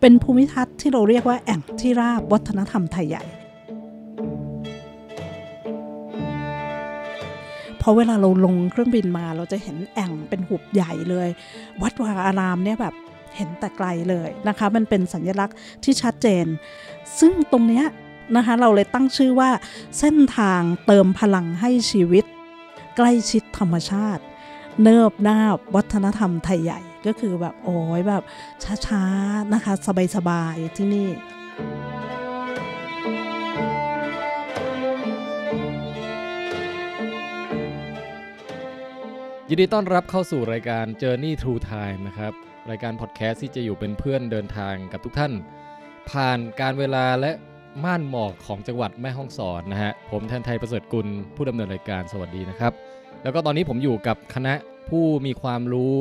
เป็นภูมิทัศน์ที่เราเรียกว่าแอ่งที่ราบวัฒนธรรมไทยใหญ่พอเวลาเราลงเครื่องบินมาเราจะเห็นแอ่งเป็นหุบใหญ่เลย วัดวาอารามเนี่ยแบบเห็นแต่ไกลเลยนะคะ มันเป็นสัญลักษณ์ที่ชัดเจน ซึ่งตรงเนี้ยนะคะเราเลยตั้งชื่อว่า เส้นทางเติมพลังให้ชีวิต ใกล้ชิดธรรมชาติ เนิบนาบวัฒนธรรมไทยใหญ่ ก็คือแบบโอ้ยแบบช้าๆนะคะ สบายๆที่นี่ยินดีต้อนรับเข้าสู่รายการ Journey Through Time นะครับ รายการพอดแคสต์ที่จะอยู่เป็นเพื่อนเดินทางกับทุกท่าน ผ่านการเวลาและม่านหมอกของจังหวัดแม่ฮ่องสอนนะฮะ ผมแทนไทยประเสริฐกุลผู้ดำเนินรายการสวัสดีนะครับ แล้วก็ตอนนี้ผมอยู่กับคณะผู้มีความรู้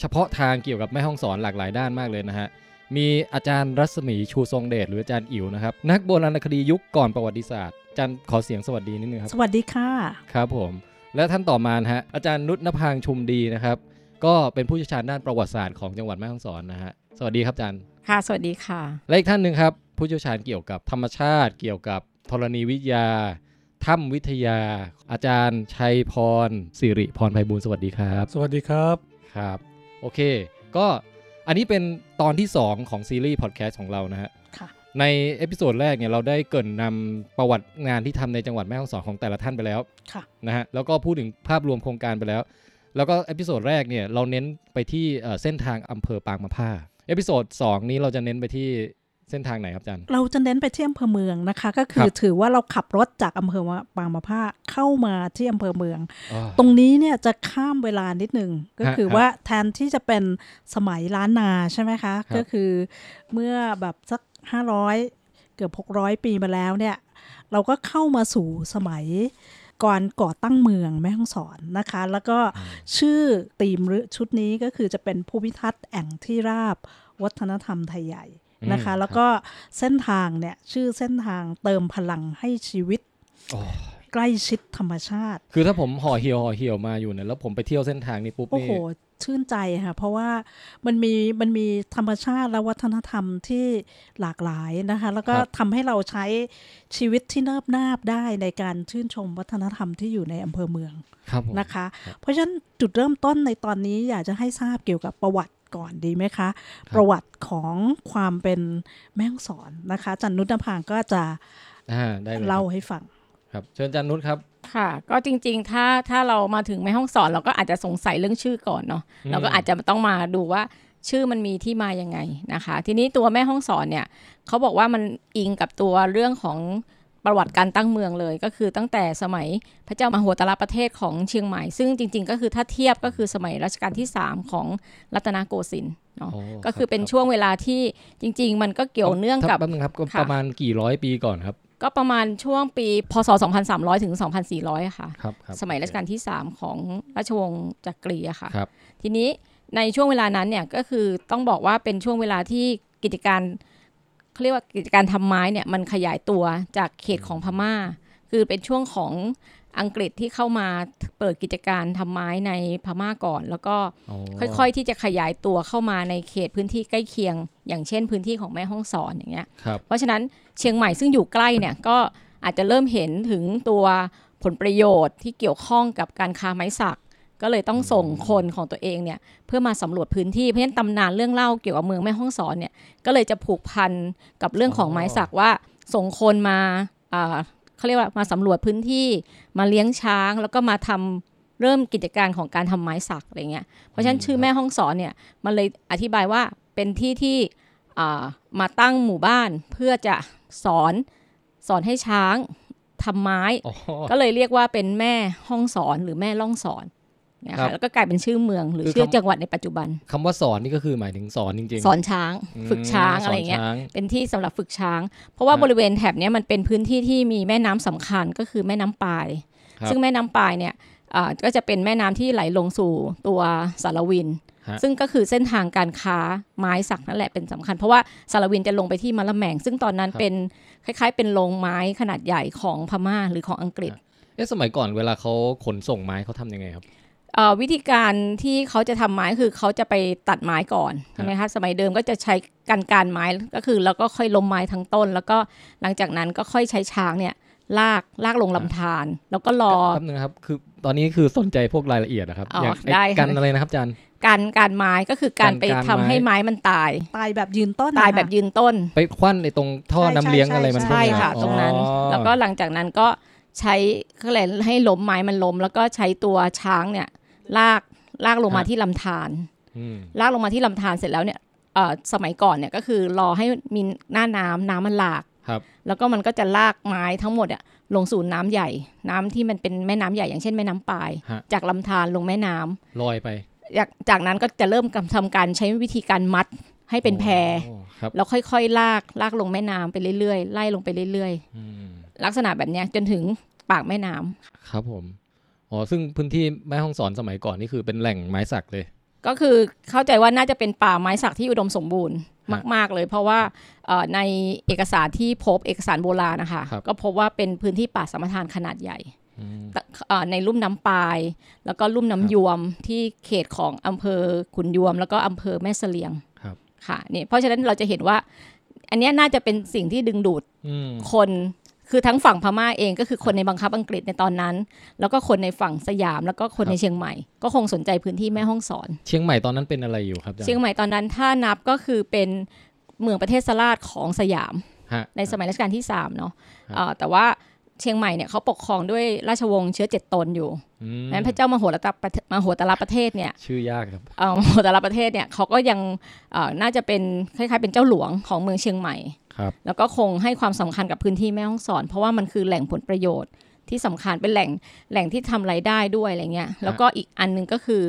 เฉพาะทางเกี่ยวกับแม่ฮ่องสอนหลากหลายด้านมากเลยนะฮะ มีอาจารย์รัศมีชูทรงเดชหรืออาจารย์อิ๋วนะครับ นักโบราณคดียุคก่อนประวัติศาสตร์อาจารย์ขอเสียงสวัสดีนิดนึงครับ สวัสดีค่ะ ครับผม และท่านต่อมานะฮะอาจารย์นุชนพางชุมดีนะครับ ก็เป็นผู้เชี่ยวชาญด้านประวัติศาสตร์ของจังหวัดแม่ฮ่องสอนนะฮะสวัสดีครับอาจารย์ค่ะ สวัสดีค่ะ และอีกท่านหนึ่งครับ ผู้เชี่ยวชาญเกี่ยวกับธรรมชาติ เกี่ยวกับธรณีวิทยาถ้ำวิทยา อาจารย์ชัยพรสิริพรไพบูลย์สวัสดีครับ สวัสดีครับครับ โอเค ก็อันนี้เป็นตอนที่ 2 ของซีรีส์พอดแคสต์ของเรานะฮะค่ะใน episode แรกเนี่ยเราได้เกริ่นนำประวัติงานที่ทำในจังหวัดแม่ฮ่องสอนของแต่ละท่านไปแล้วค่ะนะฮะแล้วก็พูดถึงภาพรวมโครงการไปแล้ว แล้วก็ episode แรกเนี่ยเราเน้นไปที่เอ่อเส้นทางอำเภอปางมะผ้า episode 2นี้เราจะเน้นไปที่ เส้นทางไหนครับอาจารย์ เราจะเน้นไปที่อำเภอเมืองนะคะ ก็คืคอรับถือว่าเราขับรถจากอำเภอปางมะผ้าเข้ามาที่อำเภอเมืองอ๋อตรงนี้เนี่ยจะข้ามเวลานิดนึงก็ฮะคือฮะว่าแทนที่จะเป็นสมัยล้านนาใช่ไหมคะครับก็คือเมื่อแบบสักห้าร้อยเกือบหกร้อยปีมาแล้วเนี่ย เราก็เข้ามาสู่สมัยก่อนก่อตั้งเมืองแม่ฮ่องสอนนะคะ แล้วก็ชื่อตีมหรือชุดนี้ก็คือจะเป็นภูมิทัศน์แอ่งที่ราบวัฒนธรรมไทยใหญ่ นะคะอืมแล้วก็เส้นทางเนี่ยชื่อเส้นทางเติมพลังให้ชีวิตอ๋อใกล้ชิดธรรมชาติ คือถ้าผมห่อเหี่ยวห่อเหี่ยวมาอยู่เนี่ยแล้วผมไปเที่ยวเส้นทางนี้ปุ๊บโอ้นี่โห ชื่นใจค่ะ เพราะว่ามันมีมันมีธรรมชาติและวัฒนธรรมที่หลากหลายนะคะ แล้วก็ทำให้เราใช้ชีวิตที่เนิบนาบได้ในการชื่นชมวัฒนธรรมที่อยู่ในอำเภอเมืองครับผมนะคะ เพราะฉะนั้นจุดเริ่มต้นในตอนนี้อยากจะให้ทราบเกี่ยวกับประวัติ ก่อนดีไหมคะ ประวัติของความเป็นแม่ฮ่องสอนนะคะอาจันนุชนภางก็จะอ่าได้เลยเล่าให้ฟังครับเชิญอาจารย์นุชครับค่ะ ก็จริงๆ ถ้าถ้าเรามาถึงแม่ห้องสอนเราก็อาจจะสงสัยเรื่องชื่อก่อนเนาะอืมเราก็อาจจะต้องมาดูว่าชื่อมันมีที่มายังไงนะคะ ทีนี้ตัวแม่ห้องสอนเนี่ยเขาบอกว่ามันอิงกับตัวเรื่องของ ประวัติการตั้งเมืองเลย ก็คือตั้งแต่สมัยพระเจ้ามโหฬารประเทศของเชียงใหม่ ซึ่งจริง ๆ ก็คือถ้าเทียบก็คือสมัยรัชกาลที่ 3 ของรัตนโกสินทร์เนาะโอ้ก็คือเป็นรับช่วงเวลาที่จริง ๆ มันก็เกี่ยวเนื่องกับแป๊บนึงครับก็ค่ะประมาณกี่ร้อยปีก่อนครับก็ประมาณช่วงปี พศ 2300 ถึง 2400อะค่ะครับครับสมัยรัชกาลที่ 3 ของราชวงศ์จักรีอะค่ะครับทีนี้ในช่วงเวลานั้นเนี่ยก็คือต้องบอกว่าเป็นช่วงเวลาที่กิจการ เขาเรียกว่ากิจการทำไม้เนี่ยมันขยายตัวจากเขตของพม่า คือเป็นช่วงของอังกฤษที่เข้ามาเปิดกิจการทำไม้ในพม่าก่อน แล้วก็ค่อยๆที่จะขยายตัวเข้ามาในเขตพื้นที่ใกล้เคียง อย่างเช่นพื้นที่ของแม่ห้องสอนอย่างเงี้ยครับเพราะฉะนั้นเชียงใหม่ซึ่งอยู่ใกล้เนี่ยก็อาจจะเริ่มเห็นถึงตัวผลประโยชน์ที่เกี่ยวข้องกับการค้าไม้สัก ก็เลยต้องส่งคนของตัวเองเนี่ยเพื่อมาสำรวจพื้นที่เพราะฉะนั้นตำนานเรื่องเล่าเกี่ยวกับเมืองแม่ฮ่องสอนเนี่ยก็เลยจะผูกพันกับเรื่องของไม้สักว่าส่งคนมาอ่าเขาเรียกว่ามาสำรวจพื้นที่มาเลี้ยงช้าง แล้วก็มาทำเริ่มกิจการของการทำไม้สักอะไรเงี้ยเพราะฉะนั้นชื่อแม่ห้องสอนเนี่ยมันเลยอธิบายว่าเป็นที่ที่อ่ามาตั้งหมู่บ้านเพื่อจะสอนสอนให้ช้างทำไม้อ๋อก็เลยเรียกว่าเป็นแม่ห้องสอนหรือแม่ล่องสอน เนี่ยครัค่ะบแล้วก็กลายเป็นชื่อเมืองหรือคือชื่อคำจังหวัดในปัจจุบันคำว่าสอนนี่ก็คือหมายถึงสอนจริงๆ สอนช้าง ฝึกช้างมอะไรเงี้ยสนช้างเป็นที่สำหรับฝึกช้าง เพราะว่าฮะบริเวณแถบเนี้ยมันเป็นพื้นที่ที่มีแม่น้ำสำคัญก็คือแม่น้ำปายครับซึ่งแม่น้ำปายเนี่ยอ่าก็จะเป็นแม่น้ำที่ไหลลงสู่ตัวสารวินฮะซึ่งก็คือเส้นทางการค้าไม้สักนั่นแหละเป็นสำคัญ เพราะว่าสารวินจะลงไปที่มะละแมง ซึ่งตอนนั้นเป็นคล้าย ๆ เป็นโรงไม้ขนาดใหญ่ของพม่าหรือของอังกฤษเอ๊ะสมัยก่อนเวลาเขาขนส่งไม้เขาทำยังไงครับเอ่อ วิธีการที่เขาจะทำไม้คือเขาจะไปตัดไม้ก่อนใช่ไหมคะสมัยเดิมก็จะใช้การการไม้ก็คือแล้วก็ค่อยล้มไม้ทั้งต้น แล้วก็หลังจากนั้นก็ค่อยใช้ช้างเนี่ยลากลากลงลำธารแล้วก็รอแป๊บนึงนะครับคือตอนนี้คือสนใจพวกรายละเอียดนะครับอ๋ออย่างอ้ได้ค่ะกันอะไรนะครับอาจารย์การการไม้ก็คือการไปการทำไม้ให้ไม้มันตาย ตายแบบยืนต้นตายนะคะแบบยืนต้น ไปควันในตรงท่อใช่น้ำเลี้ยงใช่อะไรมันใช่ใช่พวกค่ะตรงนั้นอ๋อแล้วก็หลังจากนั้นก็ใช้เขาเลยกให้ล้มไม้มันล้ม แล้วก็ใช้ตัวช้างเนี่ย ลากลากลงมาที่ลำธารอืมลากลงมาที่ลำธารเสร็จแล้วเนี่ยเอ่อสมัยก่อนเนี่ยก็คือรอให้มีหน้าน้ำน้ำมันหลากครับ แล้วก็มันก็จะลากไม้ทั้งหมดอะลงสู่น้ำใหญ่ น้ำที่มันเป็นแม่น้ำใหญ่อย่างเช่นแม่น้ำปายฮะจากลำธารลงแม่น้ำลอยไปจากจากนั้นก็จะเริ่มทำการใช้วิธีการมัดให้เป็นแพรโอ้ครับแล้วค่อยๆลากลากลงแม่น้ำไปเรื่อยๆไล่ลงไปเรื่อยอืมๆลักษณะแบบเนี้ยจนถึงปากแม่น้ำครับผม อ๋อซึ่งพื้นที่แม่ห้องสอนสมัยก่อนนี่คือเป็นแหล่งไม้สักเลย ก็คือเข้าใจว่าน่าจะเป็นป่าไม้สักที่อุดมสมบูรณ์ฮะมาก ๆ เลย เพราะว่าเอ่อในเอกสารที่พบเอกสารโบราณนะคะครับก็พบว่าเป็นพื้นที่ป่าสมทานขนาดใหญ่อืมตะเอ่อในลุ่มน้ำปาย แล้วก็ลุ่มน้ำยวมที่เขตของอำเภอขุนยวม แล้วก็อำเภอแม่เสลียงครับค่ะนี่เพราะฉะนั้นเราจะเห็นว่า อันเนี้ยน่าจะเป็นสิ่งที่ดึงดูดอืมคน คือทั้งฝั่งพม่าเองก็คือคนในบังคับอังกฤษในตอนนั้น แล้วก็คนในฝั่งสยามแล้วก็คนในเชียงใหม่ ก็คงสนใจพื้นที่แม่ห้องสอน เชียงใหม่ตอนนั้นเป็นอะไรอยู่ครับอาจารย์เชียงใหม่ตอนนั้นถ้านับก็คือเป็นเมืองประเทศสลาดของสยามฮะในสมัยรัชกาลที่3เนาะครับเอ่อแต่ว่าเชียงใหม่เนี่ยเขาปกครองด้วยราชวงศ์เชื้อเจ็ดตนอยู่อืมนั้นพระเจ้ามโหฬารประเทศมโหฬารประเทศเนี่ยชื่อยากครับเอ่อมโหฬารประเทศเนี่ยเขาก็ยังเอ่อน่าจะเป็นคล้ายๆเป็นเจ้าหลวงของเมืองเชียงใหม่ครับ แล้วก็คงให้ความสำคัญกับพื้นที่แม่ฮ่องสอน เพราะว่ามันคือแหล่งผลประโยชน์ที่สำคัญเป็นแหล่งแหล่งที่ทำรายได้ด้วยอะไรเงี้ยแล้วก็อีกอันหนึงก็คือ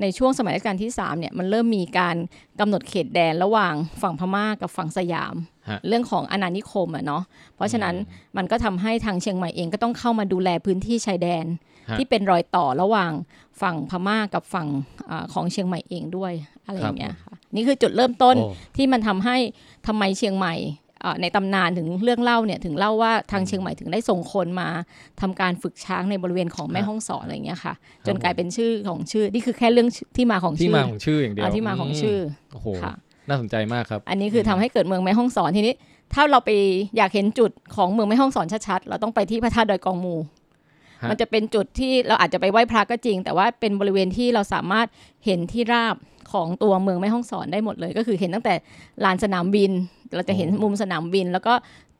ในช่วงสมัยรัชกาลที่3เนี่ยมันเริ่มมีการกำหนดเขตแดนระหว่างฝั่งพม่ากับฝั่งสยามฮะเรื่องของอาณานิคมอะเนาะเพราะฉะนั้นมันก็ทำให้ทางเชียงใหม่เองก็ต้องเข้ามาดูแลพื้นที่ชายแดนฮะที่เป็นรอยต่อระหว่างฝั่งพม่ากับฝั่งอาของเชียงใหม่เองด้วยอะไรอย่างเงี้ยค่ะนี่คือจุดเริ่มต้นโอ้ที่มันทำให้ทำไมเชียงใหม่เอ่อ ในตำนานถึงเรื่องเล่าเนี่ยถึงเล่าว่าทางเชียงใหม่ถึงได้ส่งคนมาทำการฝึกช้างในบริเวณของแม่ห้องสอนอะไรอย่างเงี้ยค่ะ จนกลายเป็นชื่อของชื่อนี่คือแค่เรื่องที่มาของที่ชื่อมาของชื่ออย่างเดียวอ่าที่มาของชื่อโอ้โหค่ะน่าสนใจมากครับ อันนี้คือทำให้เกิดเมืองแม่ห้องสอนทีนี้ ถ้าเราไปอยากเห็นจุดของเมืองแม่ห้องสอนชัดๆเราต้องไปที่พระธาตุดอยกองมูฮะ มันจะเป็นจุดที่เราอาจจะไปไหว้พระก็จริง แต่ว่าเป็นบริเวณที่เราสามารถเห็นที่ราบของตัวเมืองแม่ห้องสอนได้หมดเลย ก็คือเห็นตั้งแต่ลานสนามบิน เราจะเห็นมุมสนามบิน แล้วก็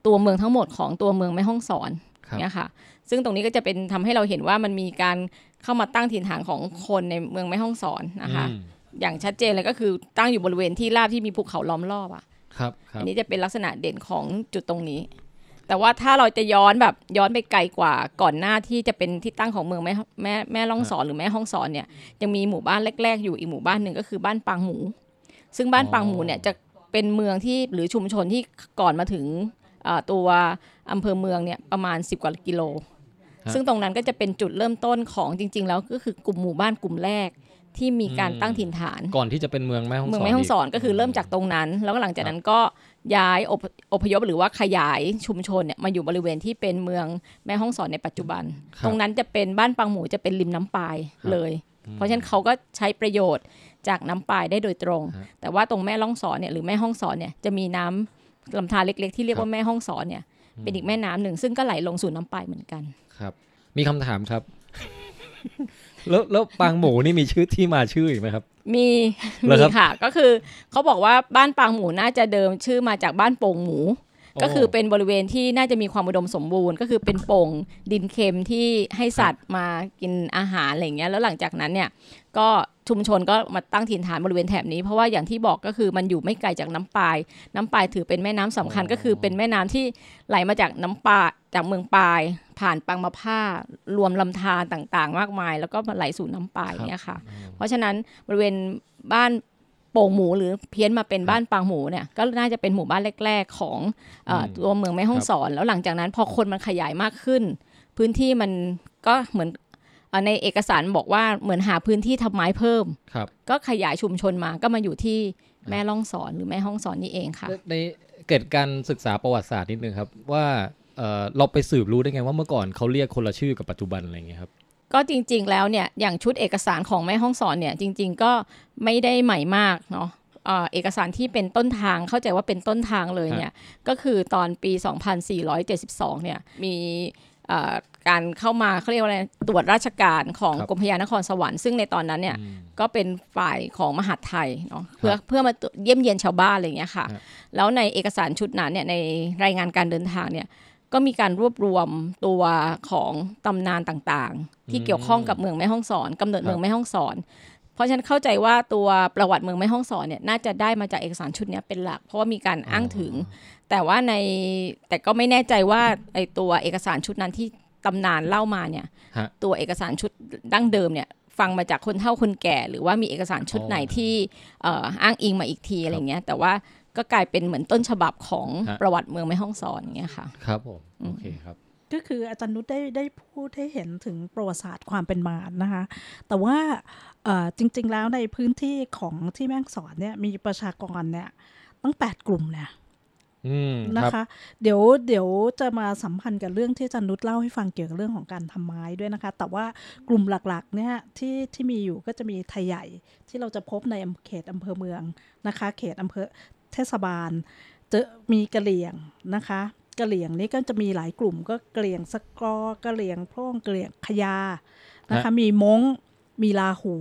ตัวเมืองทั้งหมดของตัวเมืองแม่ห้องสอนครับเนี่ยค่ะ ซึ่งตรงนี้ก็จะเป็นทำให้เราเห็นว่ามันมีการเข้ามาตั้งถิ่นฐานของคนในเมืองแม่ห้องสอนนะคะอืมอย่างชัดเจนเลยก็คือตั้งอยู่บริเวณที่ราบที่มีภูเขาล้อมรอบอะครับครับอันนี้จะเป็นลักษณะเด่นของจุดตรงนี้ แต่ว่าถ้าเราจะย้อนแบบย้อนไปไกลกว่าก่อนหน้าที่จะเป็นที่ตั้งของเมืองแม่แม่แม่ล่องสอนหรือแม่ห้องสอนเนี่ยยังมีหมู่บ้านแรก ๆ อยู่อีกหมู่บ้านหนึ่งก็คือบ้านปางหมู ซึ่งบ้านปางหมูเนี่ยจะเป็นเมืองที่หรือชุมชนที่ก่อนมาถึงเอ่อตัวอำเภอเมืองเนี่ยประมาณ 10 กว่ากิโล ซึ่งตรงนั้นก็จะเป็นจุดเริ่มต้นของจริง ๆ แล้วก็คือกลุ่มหมู่บ้านกลุ่มแรกที่มีการตั้งถิ่นฐาน ก่อนที่จะเป็นเมืองแม่ห้องสอนเมืองแม่ฮ่องสอนกก็คือเริ่มจากตรงนั้น แล้วก็หลังจากนั้นก็ ย้ายอพอพยพหรือว่าขยายชุมชนเนี่ยมาอยู่บริเวณที่เป็นเมืองแม่ฮ่องสอนในปัจจุบันครับตรงนั้นจะเป็นบ้านปังหมูจะเป็นริมน้ำปายครับเลย เพราะฉะนั้นเขาก็ใช้ประโยชน์จากน้ำปายได้โดยตรงฮะแต่ว่าตรงแม่ล่องสอนเนี่ยหรือแม่ห้องสอนเนี่ยจะมีน้ำลำธารเล็ก ๆ ที่เรียกว่าแม่ห้องสอนเนี่ยเป็นอีกแม่น้ำหนึ่งซึ่งก็ไหลลงสู่น้ำปายเหมือนกันครับ มีคำถามครับ แล้วแล้วปางหมูนี่มีชื่อที่มาชื่ออีกไหมครับ มีเหรอมีครับค่ะ ก็คือเขาบอกว่าบ้านปางหมูน่าจะเดิมชื่อมาจากบ้านโป่งหมู ก็คือเป็นบริเวณที่น่าจะมีความอุดมสมบูรณ์ก็คือเป็นโป่งดินเค็มที่ให้สัตว์มากินอาหารอะไรอย่างเงี้ยแล้วหลังจากนั้นเนี่ยก็ชุมชนก็มาตั้งถิ่นฐานบริเวณแถบนี้ เพราะว่าอย่างที่บอกก็คือมันอยู่ไม่ไกลจากน้ำปาย น้ำปายถือเป็นแม่น้ำสำคัญอ๋อก็คือเป็นแม่น้ำที่ไหลมาจากน้ำปาจากเมืองปาย ผ่านปังมะผ้ารวมลำธารต่างๆ มากมาย แล้วก็มาไหลสู่น้ำปายเนี่ยค่ะ เพราะฉะนั้นบริเวณบ้านโป่งหมูหรือเพี้ยนมาเป็นบ้านปางหมูเนี่ยก็น่าจะเป็นหมู่บ้านแรก ๆ ของเอออืมตัวเมืองแม่ฮ่องสอน แล้วหลังจากนั้นพอคนมันขยายมากขึ้น พื้นที่มันก็เหมือนเอ่อในเอกสารบอกว่าเหมือนหาพื้นที่ทำไม้เพิ่มครับก็ขยายชุมชนมาก็มาอยู่ที่แม่ล่องสอนหรือแม่ห้องสอนนี่เองค่ะในเกิดการศึกษาประวัติศาสตร์นิดนึงครับว่า เอ่อเราไปสืบรู้ได้ไงว่าเมื่อก่อนเขาเรียกคนละชื่อกับปัจจุบันอะไรอย่างเงี้ยครับก็จริง ๆ แล้วเนี่ยอย่างชุดเอกสารของแม่ห้องสอนเนี่ยจริง ๆ ก็ไม่ได้ใหม่มากเนาะเอ่อเอกสารที่เป็นต้นทางเข้าใจว่าเป็นต้นทางเลยเนี่ยก็คือตอนปี 2472 เนี่ยมีเอ่อการเข้ามาเขาเรียกว่าอะไรตรวจราชการของครับกรมพระยานครสวรรค์ซึ่งในตอนนั้นเนี่ยอืมก็เป็นฝ่ายของมหาดไทยเนาะเพื่อเพื่อมาตรวจเยี่ยมเยียนชาวบ้านอะไรอย่างเงี้ยค่ะครับแล้วในเอกสารชุดนั้นเนี่ยในรายงานการเดินทางเนี่ย ก็มีการรวบรวมตัวของตำนานต่างๆ ที่เกี่ยวข้องกับเมืองแม่ฮ่องสอนกำเนิดเมืองแม่ฮ่องสอน เพราะฉะนันเข้าใจว่าตัวประวัติเมืองแม่ฮ่องสอนเนี่ยน่าจะได้มาจากเอกสารชุดเนี้ยเป็นหลัก เพราะว่ามีการอ้างถึง แต่ว่าในแต่ก็ไม่แน่ใจว่าไอตัวเอกสารชุดนั้นที่ตำนานเล่ามาเนี่ยฮะตัวเอกสารชุดดั้งเดิมเนี่ยฟังมาจากคนเฒ่าคนแก่ หรือว่ามีเอกสารชุดอ๋อไหนที่เอ่ออ้างอิงมาอีกทีอะไรเงี้ยแต่ว่า ก็กลายเป็นเหมือนต้นฉบับของฮะ ประวัติเมืองแม่ฮ่องสอนอย่างเงี้ยค่ะ ครับผมโอเคครับ ก็คืออาจารย์นุชได้ได้พูดให้เห็นถึงประวัติศาสตร์ความเป็นมานะคะ แต่ว่าเอ่อจริง ๆ แล้วในพื้นที่ของที่แม่ฮ่องสอนเนี่ยมีประชากรเนี่ยตั้ง 8 กลุ่มเนี่ยอืมนะครับ คะ เดี๋ยวเดี๋ยวจะมาสัมพันธ์กับเรื่องที่อาจารย์นุชเล่าให้ฟังเกี่ยวกับเรื่องของการทำไม้ด้วยนะคะ แต่ว่ากลุ่มหลักๆเนี่ยที่ที่มีอยู่ก็จะมีไทยใหญ่ที่เราจะพบในอำเขตอำเภอเมืองนะคะ เขตอำเภอ เทศบาล เจอมีกะเหลี่ยงนะคะกะเหลี่ยงนี่ก็จะมีหลายกลุ่มก็กะเหลี่ยงสกอร์กะเหลี่ยงโพร่งกะเหลี่ยงขยานะคะมีม้งมีลาหู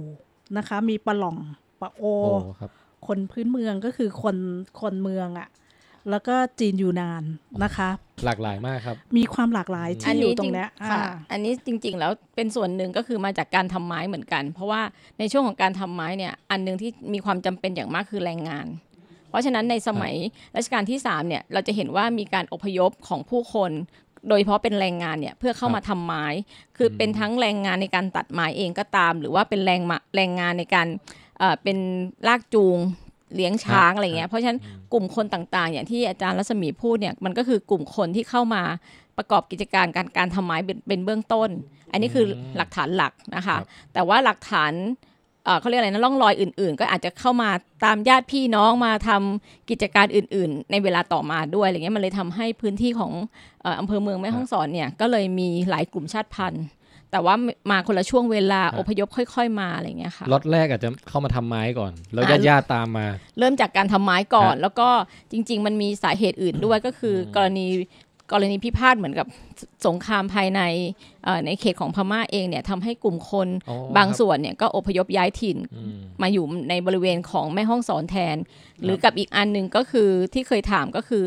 นะคะ มีปะหล่องปะโอโอ้ครับคนพื้นเมืองก็คือคนคนเมืองอะ่ะแล้วก็จีนยูนานนะคะ หลากหลายมากครับ มีความหลากหลายอัที่นอยู่นี้ตรงเนี้ยจริงค่ะอ่าอันนี้จริงๆแล้วเป็นส่วนหนึ่งก็คือมาจากการทำไม้เหมือนกัน เพราะว่าในช่วงของการทำไม้เนี่ย อันหนึงที่มีความจำเป็นอย่างมากคือแรงงานเพ ราะฉะนั้นในสมัยรัชกาลที่3เนี่ยเราจะเห็นว่ามีการอพยพของผู้คนโดยเฉพาะเป็นแรงงานเนี่ยเพื่อเข้ามาทำไม้ คือเป็นทั้งแรงงานในการตัดไม้เองก็ตาม หรือว่าเป็นแรงมาแรงงานในการเอ่อเป็นลากจูงเลี้ยงช้างอะไรเงี้ย เพราะฉะนั้นกลุ่มคนต่างๆอย่างที่อาจารย์รัศมีพูดเนี่ยมันก็คือกลุ่มคนที่เข้ามาประกอบกิจการการการทำไม้เป็นเป็นเบื้องต้น อันนี้คือหลักฐานหลักนะคะครับแต่ว่าหลักฐาน เอ่อเขาเรียกอะไรนะร่องรอยอื่น ๆ ก็อาจจะเข้ามาตามญาติพี่น้องมาทำกิจการอื่น ๆ ในเวลาต่อมาด้วยอะไรเงี้ยมันเลยทำให้พื้นที่ของเอ่ออำเภอเมืองแม่ฮ่องสอนเนี่ยก็เลยมีหลายกลุ่มชาติพันธุ์ แต่ว่ามาคนละช่วงเวลาฮะอพยพค่อย ๆ มาอะไรเงี้ยค่ะล็อตแรกอาจจะเข้ามาทำไม้ก่อน แล้วอ่าญาติๆตามมา เริ่มจากการทำไม้ก่อนฮะแล้วก็จริง ๆ มันมีสาเหตุอื่นด้วยก็คืออกรณี กรณีพิพาทเหมือนกับสสงครามภายในเอ่อในเขตของพม่าเองเนี่ยทำให้กลุ่มคนอ๋อบางส่วนเนี่ยก็อพยพย้ายถิ่นอืมมาอยู่ในบริเวณของแม่ห้องสอนแทน หรือกับอีกอันหนึ่งก็คือที่เคยถามก็คือ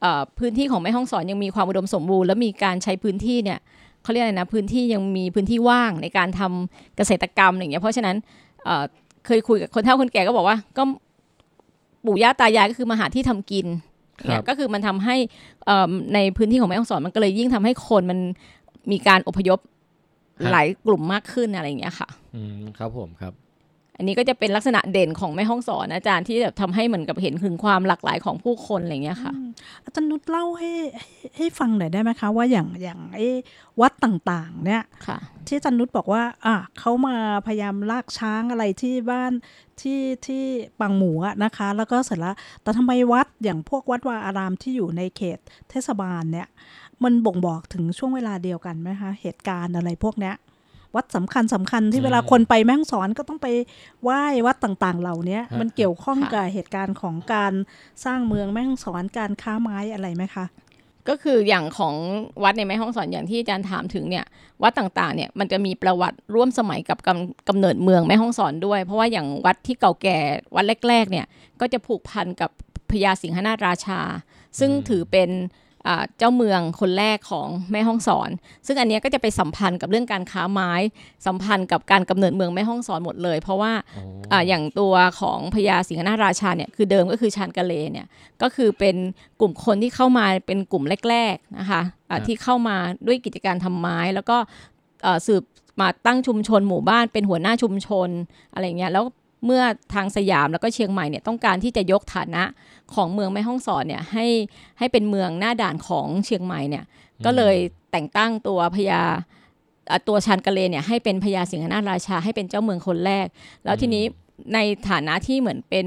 เออพื้นที่ของแม่ห้องสอนยังมีความอุดมสมบูรณ์ และมีการใช้พื้นที่เนี่ยเขาเรียกอะไรนะพื้นที่ยังมีพื้นที่ว่างในการทำเกษตรกรรมอะไรอย่างเงี้ยเพราะฉะนั้นเอ่อเคยคุยกับคนเฒ่าคนแก่ก็บอกว่าก็ปู่ย่าตายายก็คือมาหาที่ทำกินครับ เนี่ยก็คือมันทำให้เอ่อในพื้นที่ของแม่ห้องสอนมันก็เลยยิ่งทำให้คนมันมีการอพยพหลายกลุ่มมากขึ้นอะไรอย่างเงี้ยค่ะ อืมครับผมครับ อันนี้ก็จะเป็นลักษณะเด่นของแม่ห้องสอนอาจารย์ที่แบบทำให้เหมือนกับเห็นถึงความหลากหลายของผู้คนอะไรอย่างเงี้ยค่ะอาจารย์นุชเล่าให้ให้ให้ฟังหน่อยได้ไหมคะ ว่าอย่างอย่างไอ้วัดต่างๆ เนี่ยค่ะที่อาจารย์นุชบอกว่าอะเขามาพยายามลากช้างอะไรที่บ้านที่ที่ปังหมูอะนะคะ แล้วก็เสร็จแล้วแต่ทำไมวัดอย่างพวกวัดวาอารามที่อยู่ในเขตเทศบาลเนี่ย มันบ่งบอกถึงช่วงเวลาเดียวกันไหมคะเหตุการณ์อะไรพวกเนี้ย วัดสำคัญสำคัญที่อืมเวลาคนไปแม่ฮ่องสอนก็ต้องไปไหว้วัดต่างๆ เหล่านี้ฮะมันเกี่ยวข้องค่ะกับเหตุการณ์ของการสร้างเมืองแม่ฮ่องสอนการค้าไม้อะไรไหมคะก็คืออย่างของวัดในแม่ห้องสอนอย่างที่อาจารย์ถามถึงเนี่ยวัดต่างๆเนี่ยมันจะมีประวัติร่วมสมัยกับกำกำเนิดเมืองแม่ห้องสอนด้วย เพราะว่าอย่างวัดที่เก่าแก่วัดแรกๆเนี่ยก็จะผูกพันกับพญาสิงหนาถราชา ซึ่งอืมถือเป็นอ่า เจ้าเมืองคนแรกของแม่ห้องสอน ซึ่งอันเนี้ยก็จะไปสัมพันธ์กับเรื่องการค้าไม้ สัมพันธ์กับการกำเนิดเมืองแม่ห้องสอนหมดเลย เพราะว่าอ๋ออ่าอย่างตัวของพญาสิงหนาถราชาเนี่ยคือเดิมก็คือชานกะเลเนี่ยก็คือเป็นกลุ่มคนที่เข้ามาเป็นกลุ่มแรกๆนะคะอ่าครับที่เข้ามาด้วยกิจการทำไม้ แล้วก็เอ่อสืบมาตั้งชุมชนหมู่บ้านเป็นหัวหน้าชุมชนอะไรเงี้ยแล้ว เมื่อทางสยามแล้วก็เชียงใหม่เนี่ยต้องการที่จะยกฐานะของเมืองแม่ฮ่องสอนเนี่ยให้ให้เป็นเมืองหน้าด่านของเชียงใหม่เนี่ยก็เลยแต่งตั้งตัวพญาอ่าตัวชานกะเลเนี่ยให้เป็นพญาสิงหนาถราชาให้เป็นเจ้าเมืองคนแรก แล้วทีนี้ในฐานะที่เหมือนเป็น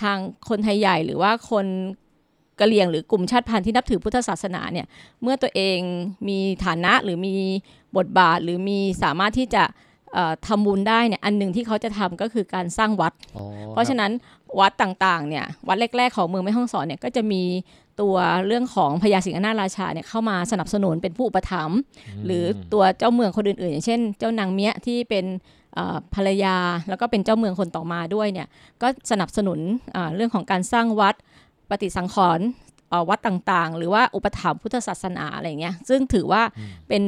ทางคนไทยใหญ่หรือว่าคนกะเหรี่ยงหรือกลุ่มชาติพันธุ์ที่นับถือพุทธศาสนาเนี่ยเมื่อตัวเองมีฐานะหรือมีบทบาทหรือมีสามารถที่จะเอ่อ ทำบุญได้เนี่ยอันหนึ่งที่เขาจะทำก็คือการสร้างวัดอ๋อเพราะฉะนั้นวัดต่างๆเนี่ยวัดแรก ๆ ของเมืองแม่ฮ่องสอนเนี่ยก็จะมีตัวเรื่องของพญาสิงหนาราชาเนี่ยเข้ามาสนับสนุนเป็นผู้อุปถัมภ์หรือตัวเจ้าเมืองคนอื่นๆ อย่างเช่น เจ้านางเมียที่เป็นเอ่อภรรยาแล้วก็เป็นเจ้าเมืองคนต่อมาด้วยเนี่ยก็สนับสนุนอ่าเรื่องของการสร้างวัดปฏิสังขรณ์เอ่อ วัดต่างๆ หรือว่าอุปถัมภ์พุทธศาสนาอะไรเงี้ยซึ่งถือว่าเป็น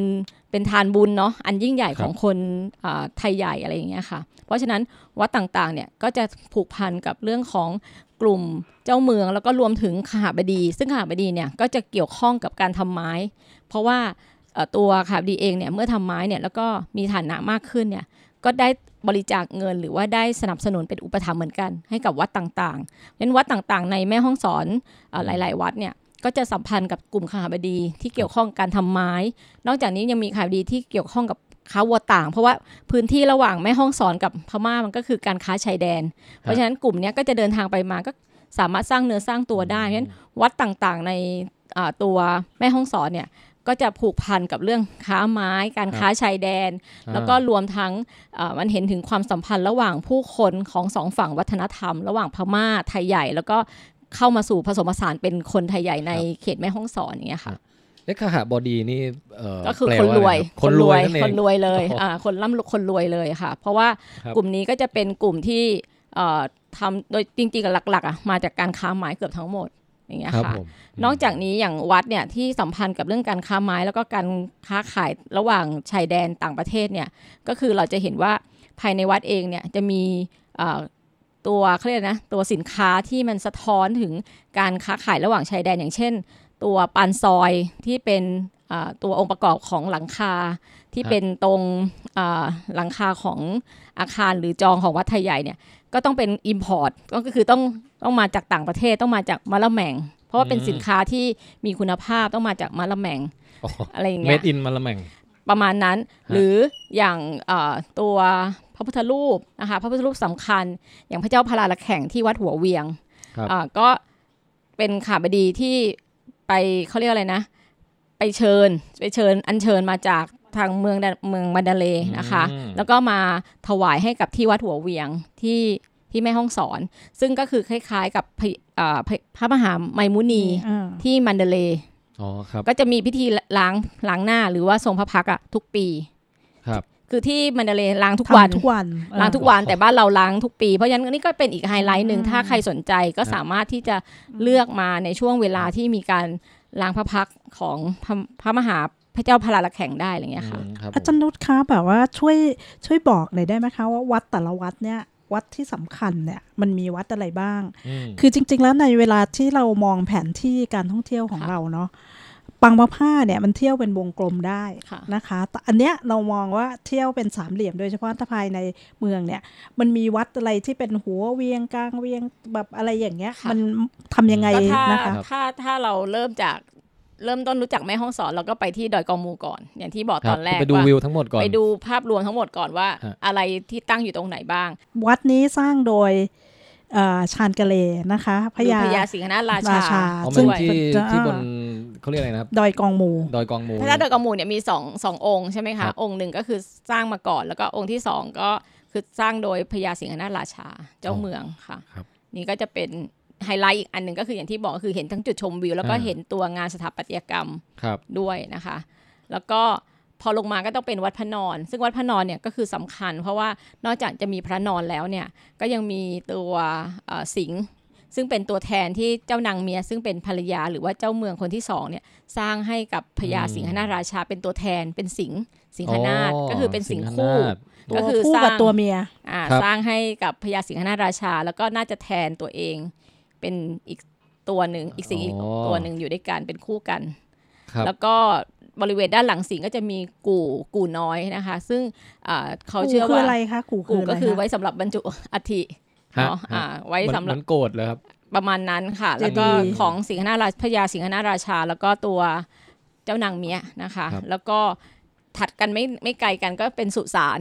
เป็นทานบุญเนาะอันยิ่งใหญ่ของคนอ่าไทยใหญ่อะไรอย่างเงี้ยค่ะ เพราะฉะนั้นวัดต่างๆเนี่ยก็จะผูกพันกับเรื่องของกลุ่มเจ้าเมืองแล้วก็รวมถึงขหบดี ซึ่งขหบดีเนี่ยก็จะเกี่ยวข้องกับการทำไม้ เพราะว่าเอ่อตัวขาบดีเองเนี่ยเมื่อทำไม้เนี่ยแล้วก็มีฐานะมากขึ้นเนี่ย ก็ได้บริจาคเงินหรือว่าได้สนับสนุนเป็นอุปถัมภ์เหมือนกัน ให้กับวัดต่างๆเน้นวัดต่างๆ ในแม่ห้องสอนอหลาย ๆ วัดเนี่ยก็จะสัมพันธ์กับกลุ่มขาบดีที่เกี่ยวข้องการทำไม้ นอกจากนี้ยังมีขาบดีที่เกี่ยวข้องกับค้าวัวต่าง เพราะว่าพื้นที่ระหว่างแม่ห้องสอนกับพม่ามันก็คือการค้าชายแดน เพราะฉะนั้นกลุ่มนี้ก็จะเดินทางไปมาก็สามารถสร้างเนื้อสร้างตัวได้เพราะฉะนั้นวัดต่างๆในตัวแม่ห้องสอนเนี่ย ก็จะผูกพันกับเรื่องค้าไม้ การค้าชายแดนอ่าแล้วก็รวมทั้งเอ่อมันเห็นถึงความสัมพันธ์ระหว่างผู้คนของสองฝั่งวัฒนธรรม ระหว่างพม่าไทยใหญ่ แล้วก็เข้ามาสู่ผสมผสานเป็นคนไทยใหญ่ในเขตแม่ฮ่องสอนอย่างเงี้ยค่ะเลขหบดีนี่เอ่อก็คือแปลคนารวยบคนรวยนั่นเองคนรวยเลยโอ้โหอ่าคนร่ำคนรวยเลยค่ะ เพราะว่าครับกลุ่มนี้ก็จะเป็นกลุ่มที่เอ่อทำโดยจริงๆหลักๆอะมาจากการค้าไม้เกือบทั้งหมด อย่างเงี้ยครับค่ะผมนอกจากนี้อย่างวัดเนี่ยที่สัมพันธ์กับเรื่องการค้าไม้ แล้วก็การค้าขายระหว่างชายแดนต่างประเทศเนี่ยก็คือเราจะเห็นว่าภายในวัดเองเนี่ยจะมีเอ่อตัวเขาเรียกนะตัวสินค้าที่มันสะท้อนถึงการค้าขายระหว่างชายแดนอย่างเช่น ตัวปานซอยที่เป็นเอ่อ ตัวองค์ประกอบของหลังคาที่เป็นตรงเอ่อหลังคาของอาคารหรือจองของวัดไทยใหญ่เนี่ยก็ต้องเป็น Import ก็คือต้องต้องมาจากต่างประเทศต้องมาจากมะละแมง เพราะว่าเป็นสินค้าที่มีคุณภาพต้องมาจากมะละแมงอ๋ออะไรอย่างเมเงี้ยดอินมาละแม่งประมาณนั้นฮะหรืออย่างเอ่อตัวพระพุทธรูปนะคะพระพุทธรูปสำคัญ อย่างพระเจ้าพระลาละแข่งที่วัดหัวเวียงครับอ่าก็เป็นขาบดีที่ไปเขาเรียกอะไรนะ ไปเชิญไปเชิญอัญเชิญมาจากทางเมืองดเมืองมันดาเลย์นะคะอืมแล้วก็มาถวายให้กับที่วัดหัวเวียงที่ที่แม่ห้องสอน ซึ่งก็คือคล้ายๆกับพระอ่าพระพระมหาไมมุนีอ่าที่มันเดาเลย์อ๋อครับก็จะมีพิธีล้างล้างหน้าหรือว่าทรงพระพักตร์อะทุกปีครับคือที่มันเดาเลย์ล้างทุกวันทำทุกวันล้างทุกวันแต่บ้านเราล้างทุกปี เพราะฉะนั้นนี่ก็เป็นอีกไฮไลท์หนึ่งอืมถ้าใครสนใจก็สามารถที่จะเลือกมาในช่วงเวลาที่มีการ ล้างพระพักตร์ของพระพระมหาพระเจ้าพระลาละแข่งได้อะไรเงี้ยค่ะอืมครับอาจารย์นุชคะแบบว่าช่วยช่วยบอกหน่อยได้ไหมคะว่าวัดแต่ละวัดเนี่ยวัดที่สำคัญเนี่ยมันมีวัดอะไรบ้างอืมคือจริง ๆ แล้วในเวลาที่เรามองแผนที่การท่องเที่ยวของค่ะเราเนาะ ปังมะผ้าเนี่ยมันเที่ยวเป็นวงกลมได้ค่ะนะคะแต่อันเนี้ยเรามองว่าเที่ยวเป็นสามเหลี่ยมโดยเฉพาะถ้าภายในเมืองเนี่ย มันมีวัดอะไรที่เป็นหัวเวียงกลางเวียงแบบอะไรอย่างเงี้ยค่ะมันทำยังไงก็ถ้านะคะถ้าถ้าเราเริ่มจากเริ่มต้นรู้จักแม่ห้องสอนเราก็ไปที่ดอยกองมูก่อน อย่างที่บอกคตรัอบนแรกไปดูว่าวิวทั้งหมดก่อนไปดูภาพรวมทั้งหมดก่อนว่าฮะอะไรที่ตั้งอยู่ตรงไหนบ้าง วัดนี้สร้างโดยเอ่อชาญกะเลนะคะพหรือญาพญาสิงหนาราราชาชาอ๋อซึ่มันงที่จะที่บน เขาเรียกอะไรนะครับดอยกองมูดอยกองมูพระเจ้าดอยกองมูเนี่ยมีสองสององค์ใช่ไหมครัคะบองค์หนึ่งก็คือสร้างมาก่อน แล้วก็องค์ที่สองก็คือสร้างโดยพญาสิงหนาราชาเจ้าเมืองค่ะครับนี่ก็จะเป็นไฮไลท์อีกอันหนึ่งก็คืออย่างที่บอกก็คือเห็นทั้งจุดชมวิว แล้วก็อ่าเห็นตัวงานสถาปัตยกรรมครับด้วยนะคะ แล้วก็พอลงมาก็ต้องเป็นวัดพระนอน ซึ่งวัดพระนอนเนี่ยก็คือสำคัญ เพราะว่านอกจากจะมีพระนอนแล้วเนี่ยก็ยังมีตัวเอ่อสิงห์ ซึ่งเป็นตัวแทนที่เจ้านางเมีย ซึ่งเป็นภรรยาหรือว่าเจ้าเมืองคนที่สองเนี่ยสร้างให้กับพญาอืมสิงหนาราชาเป็นตัวแทนเป็นสิงห์สิงหนาถอ๋อก็คือเป็นสิงห์สิงหคู่นาถตัวก็คือผู้สร้างกับตัวเมียอ่าครับสร้างให้กับพญาสิงหนาราชา แล้วก็น่าจะแทนตัวเองเป็นอีกตัวหนึ่งอีกสิงห์อีกอ๋อตัวหนึ่งอยู่ด้วยกันเป็นคู่กันครับแล้วก็บริเวณด้านหลังสิงห์ก็จะมีกู่กู่น้อยนะคะ ซึ่งอ่าเขาเชื่อกูคือว่าอะไรคะกูคืกู่ออะไรก็คือคะไว้สำหรับบรรจุอัฐิฮะ เนาะอ่าฮะไว้เหมือนสำหเหรับมือนโกรธเลยครับ ประมาณนั้นค่ะเจดีย์แล้วก็ของสิงหนาราชพญาสิงหนาราชา แล้วก็ตัวเจ้านางเมียนะคะครับแล้วก็ถัดกันไม่ไม่ไกลกันก็เป็นสุสาน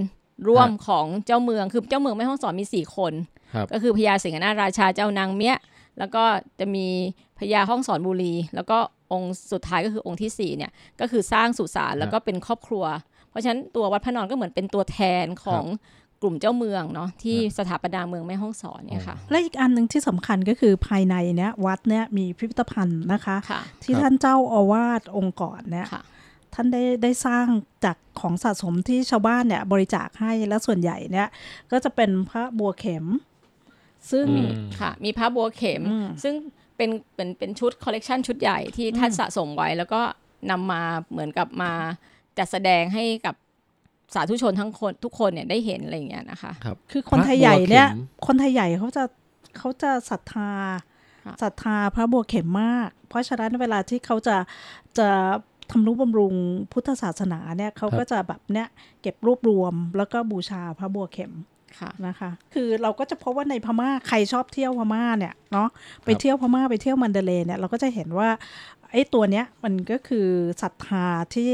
ร่วมฮะของเจ้าเมืองคือเจ้าเมืองแม่ห้องสอนมีสี่คนครับก็คือพญาสิงหนาราชาเจ้านางเมียแล้วก็จะมีพญาห้องสอนบุรี แล้วก็องค์สุดท้ายก็คือองค์ที่สี่เนี่ยก็คือสร้างสุสานแล้วก็เป็นครอบครัว เพราะฉะนั้นตัววัดพระนอนก็เหมือนเป็นตัวแทนของ กลุ่มเจ้าเมืองเนาะที่สถาปนาเมืองแม่ห้องสอนเนี่ยค่ะ และอีกอันหนึ่งที่สำคัญก็คือภายในเนี้ยวัดเนี้ยมีพิพิธภัณฑ์นะคะค่ะที่ครับท่านเจ้าอาวาสองค์ก่อนเนี่ยค่ะท่านได้ได้สร้างจากของสะสมที่ชาวบ้านเนี่ยบริจาคให้และส่วนใหญ่เนี่ยก็จะเป็นพระบัวเข็ม ซึ่งอืมค่ะมีพระบัวเข็มอืมซึ่งเป็นเป็นเป็นชุดคอลเลกชันชุดใหญ่ที่ท่านสะสมไว้ แล้วก็นำมาเหมือนกับมาจัดแสดงให้กับ สาธุชนทั้งคนทุกคนเนี่ยได้เห็นอะไรอย่างเงี้ยนะคะครับคือคนไทยใหญ่เนี่ยพระบัวเข็มคนไทยใหญ่เขาจะเขาจะศรัทธาค่ะศรัทธาพระบัวเข็มมาก เพราะฉะนั้นเวลาที่เขาจะจะทำนุบำรุงพุทธศาสนาเนี่ยเขาก็จะแบบเนี้ยเก็บรวบรวมแล้วก็บูชาพระบัวเข็มค่ะนะคะ คือเราก็จะพบว่าในพม่าใครชอบเที่ยวพม่าเนี่ยเนาะไปเที่ยวพม่าไปเที่ยวมันเดเลย์เนี่ยเราก็จะเห็นว่าไอ้ตัวเนี้ยมันก็คือศรัทธาที่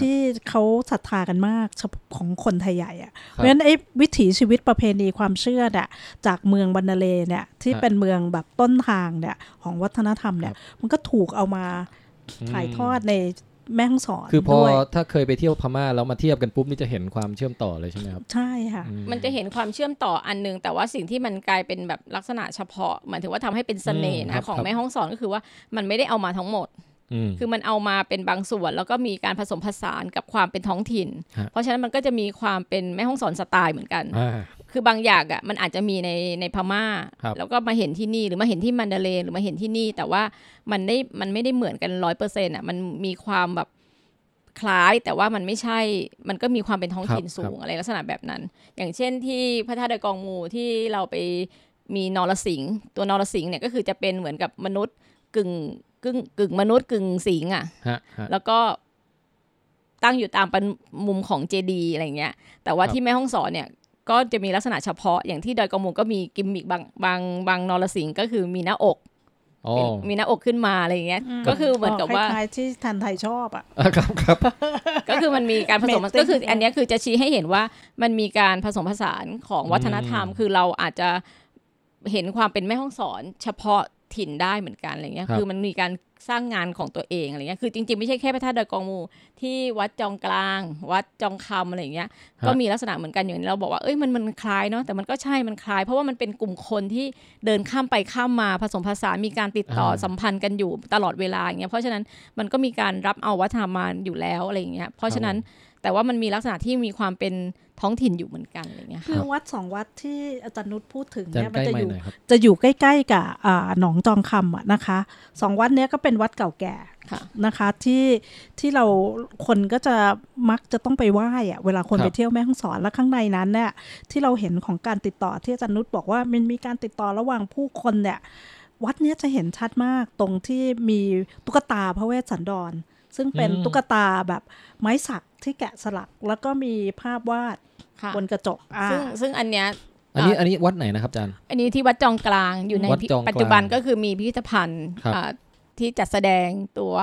ที่เขาศรัทธากันมากเฉพาะของคนไทยใหญ่อะเพราะฉะนั้นไอ้วิถีชีวิตประเพณีความเชื่อเนี่ยจากเมืองบันนาเลเนี่ยที่ฮะเป็นเมืองแบบต้นทางเนี่ยของวัฒนธรรมเนี่ยมันก็ถูกเอามาถ่ายทอดในแม่ฮ่องสอนคือพอด้วยถ้าเคยไปเที่ยวพม่าแล้วมาเทียบกันปุ๊บนี่จะเห็นความเชื่อมต่อเลยใช่ไหมครับ ใช่ค่ะอืมันจะเห็นความเชื่อมต่ออันหนึง แต่ว่าสิ่งที่มันกลายเป็นแบบลักษณะเฉพาะหมายถึงว่าทำให้เป็นเสน่ห์อืมครันะบของครับแม่ห้องสอนก็คือว่ามันไม่ได้เอามาทั้งหมดอืม คือมันเอามาเป็นบางส่วน แล้วก็มีการผสมผสานกับความเป็นท้องถิ่นฮะเพราะฉะนั้นมันก็จะมีความเป็นแม่ห้องสอนสไตล์เหมือนกันอ่าคือบางอย่างอะมันอาจจะมีในในพม่าครับแล้วก็มาเห็นที่นี่หรือมาเห็นที่มันดาเลย์หรือมาเห็นที่นี่ แต่ว่ามันได้มันไม่ได้เหมือนกันร้อยเปอร์เซ็นต์อะมันมีความแบบคล้ายแต่ว่ามันไม่ใช่ มันก็มีความเป็นท้องถิ่นครับสูครังบอะไรลักษณะแบบนั้น อย่างเช่นที่พระธาตุดอยกองมูที่เราไปมีนรสิงห์ตัวนรสิงห์เนี่ยก็คือจะเป็นเหมือนกับมนุษย์กึ่ง กึ่งกึ่งมนุษย์กึ่งสิงห์อะฮะฮะแล้วก็ตั้งอยู่ตามเป็นมุมของเจดีอะไรเงี้ย แต่ว่าครับที่แม่ห้องสอนเนี่ย ก็จะมีลักษณะเฉพาะ อย่างที่ดอยกองมูลก็มีกิมมิกบางบางบางนรสิงห์ก็คือมีหน้าอกอ๋อเป็นมีหน้าอกขึ้นมาอะไรเงี้ย ก็คือเหมือนกับว่าคล้ายๆที่ทันไทยชอบอะอะครับครับก็คือมันมีการผสม Mating ก็คืออันเนี้ยคือจะชี้ให้เห็นว่ามันมีการผสมผสานของวัฒนธรรมอืมคือเราอาจจะเห็นความเป็นแม่ห้องสอน เฉพาะ ถิ่นได้เหมือนกันอะไรเงี้ยครับคือมันมีการ สร้างงานของตัวเองอะไรเงี้ยคือจริงๆ ไม่ใช่แค่พระธาตุดอยกองมูที่วัดจองกลาง วัดจองคำอะไรเงี้ยก็มีลักษณะเหมือนกันอย่างที่เราบอกว่าเอ้ยมันมันคล้ายเนาะแต่มันก็ใช่มันคล้าย เพราะว่ามันเป็นกลุ่มคนที่เดินข้ามไปข้ามมาผสมผสานมีการติดต่ออาสัมพันธ์กันอยู่ตลอดเวลาอย่างเงี้ยเพราะฉะนั้นมันก็มีการรับเอาวัฒนธรรมมาอยู่แล้วอะไรอย่างเงี้ยเพราะฉะนั้นแต่ว่ามันมีลักษณะที่มีความเป็นท้องถิ่นอยู่เหมือนกันอะไรเงี้ยคือวัดสองวัดที่อาจารย์นุชพูดถึงจานเนี่ยใกมันล้จะไหมอยู่หน่อยครับจะอยู่ใกล้ๆกับอ่าหนองจองคำอะนะคะสองวัดเนี้ยก็เป็นวัดเก่าแก่ค่ะนะคะที่ที่เราคนก็จะมักจะต้องไปไหว้อะเวลาคนครับไปเที่ยวแม่ฮ่องสอนแล้วข้างในนั้นเนี่ยที่เราเห็นของการติดต่อที่อาจารย์นุชบอกว่ามันมีการติดต่อระหว่างผู้คนเนี่ยวัดเนี้ยจะเห็นชัดมากตรงที่มีตุ๊กตาพระเวสสันดร ซึ่งเป็นอืมตุ๊กตาแบบไม้สักที่แกะสลัก แล้วก็มีภาพวาดค่ะบนกระจกอ่าซึ่งซึ่งอันเนี้ยอันนี้อันนี้วัดไหนนะครับอาจารย์ อันนี้ที่วัดจองกลางอยู่ในวัดจองกลางปัจจุบันก็คือมีพิพิธภัณฑ์ครับอ่า ที่จัดแสดงตัว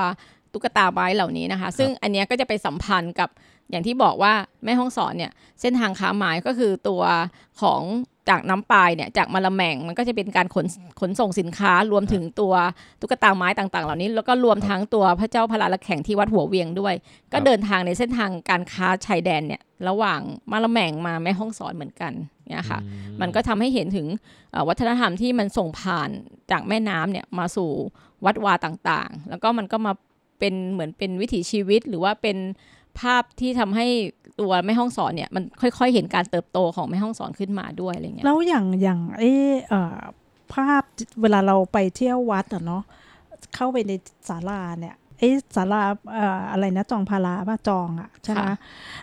ตุ๊กตาไม้เหล่านี้นะคะ ซึ่งอันเนี้ยก็จะไปสัมพันธ์กับอย่างที่บอกว่าแม่ห้องสอนเนี่ยเส้นทางค้าไม้ก็คือตัวของจากน้ำปลายเนี่ยจากมาละแมงมันก็จะเป็นการขนขนส่งสินค้ารวมถึงตัวตุ๊กตาไม้ต่างๆ เหล่านี้ แล้วก็รวมทั้งตัวพระเจ้าพระลาละแข่งที่วัดหัวเวียงด้วย ก็เดินทางในเส้นทางการค้าชายแดนเนี่ยระหว่างมาละแมงมาแม่ห้องสอนเหมือนกันเนี่ยค่ะมันก็ทำให้เห็นถึงเอ่อวัฒนธรรมที่มันส่งผ่านจากแม่น้ำเนี่ยมาสู่ วัดวาต่างๆ แล้วก็มันก็มาเป็นเหมือนเป็นวิถีชีวิตหรือว่าเป็นภาพที่ทำให้ตัวแม่ห้องสอนเนี่ยมันค่อยๆ เห็นการเติบโตของแม่ห้องสอนขึ้นมาด้วยอะไรเงี้ยแล้วอย่างอย่างไอ้เอ่อภาพเวลาเราไปเที่ยววัดอะเนาะเข้าไปในศาลาเนี่ยไอ้ศาลาเอ่ออะไรนะจองพาราป่ะจองอะใช่ไหม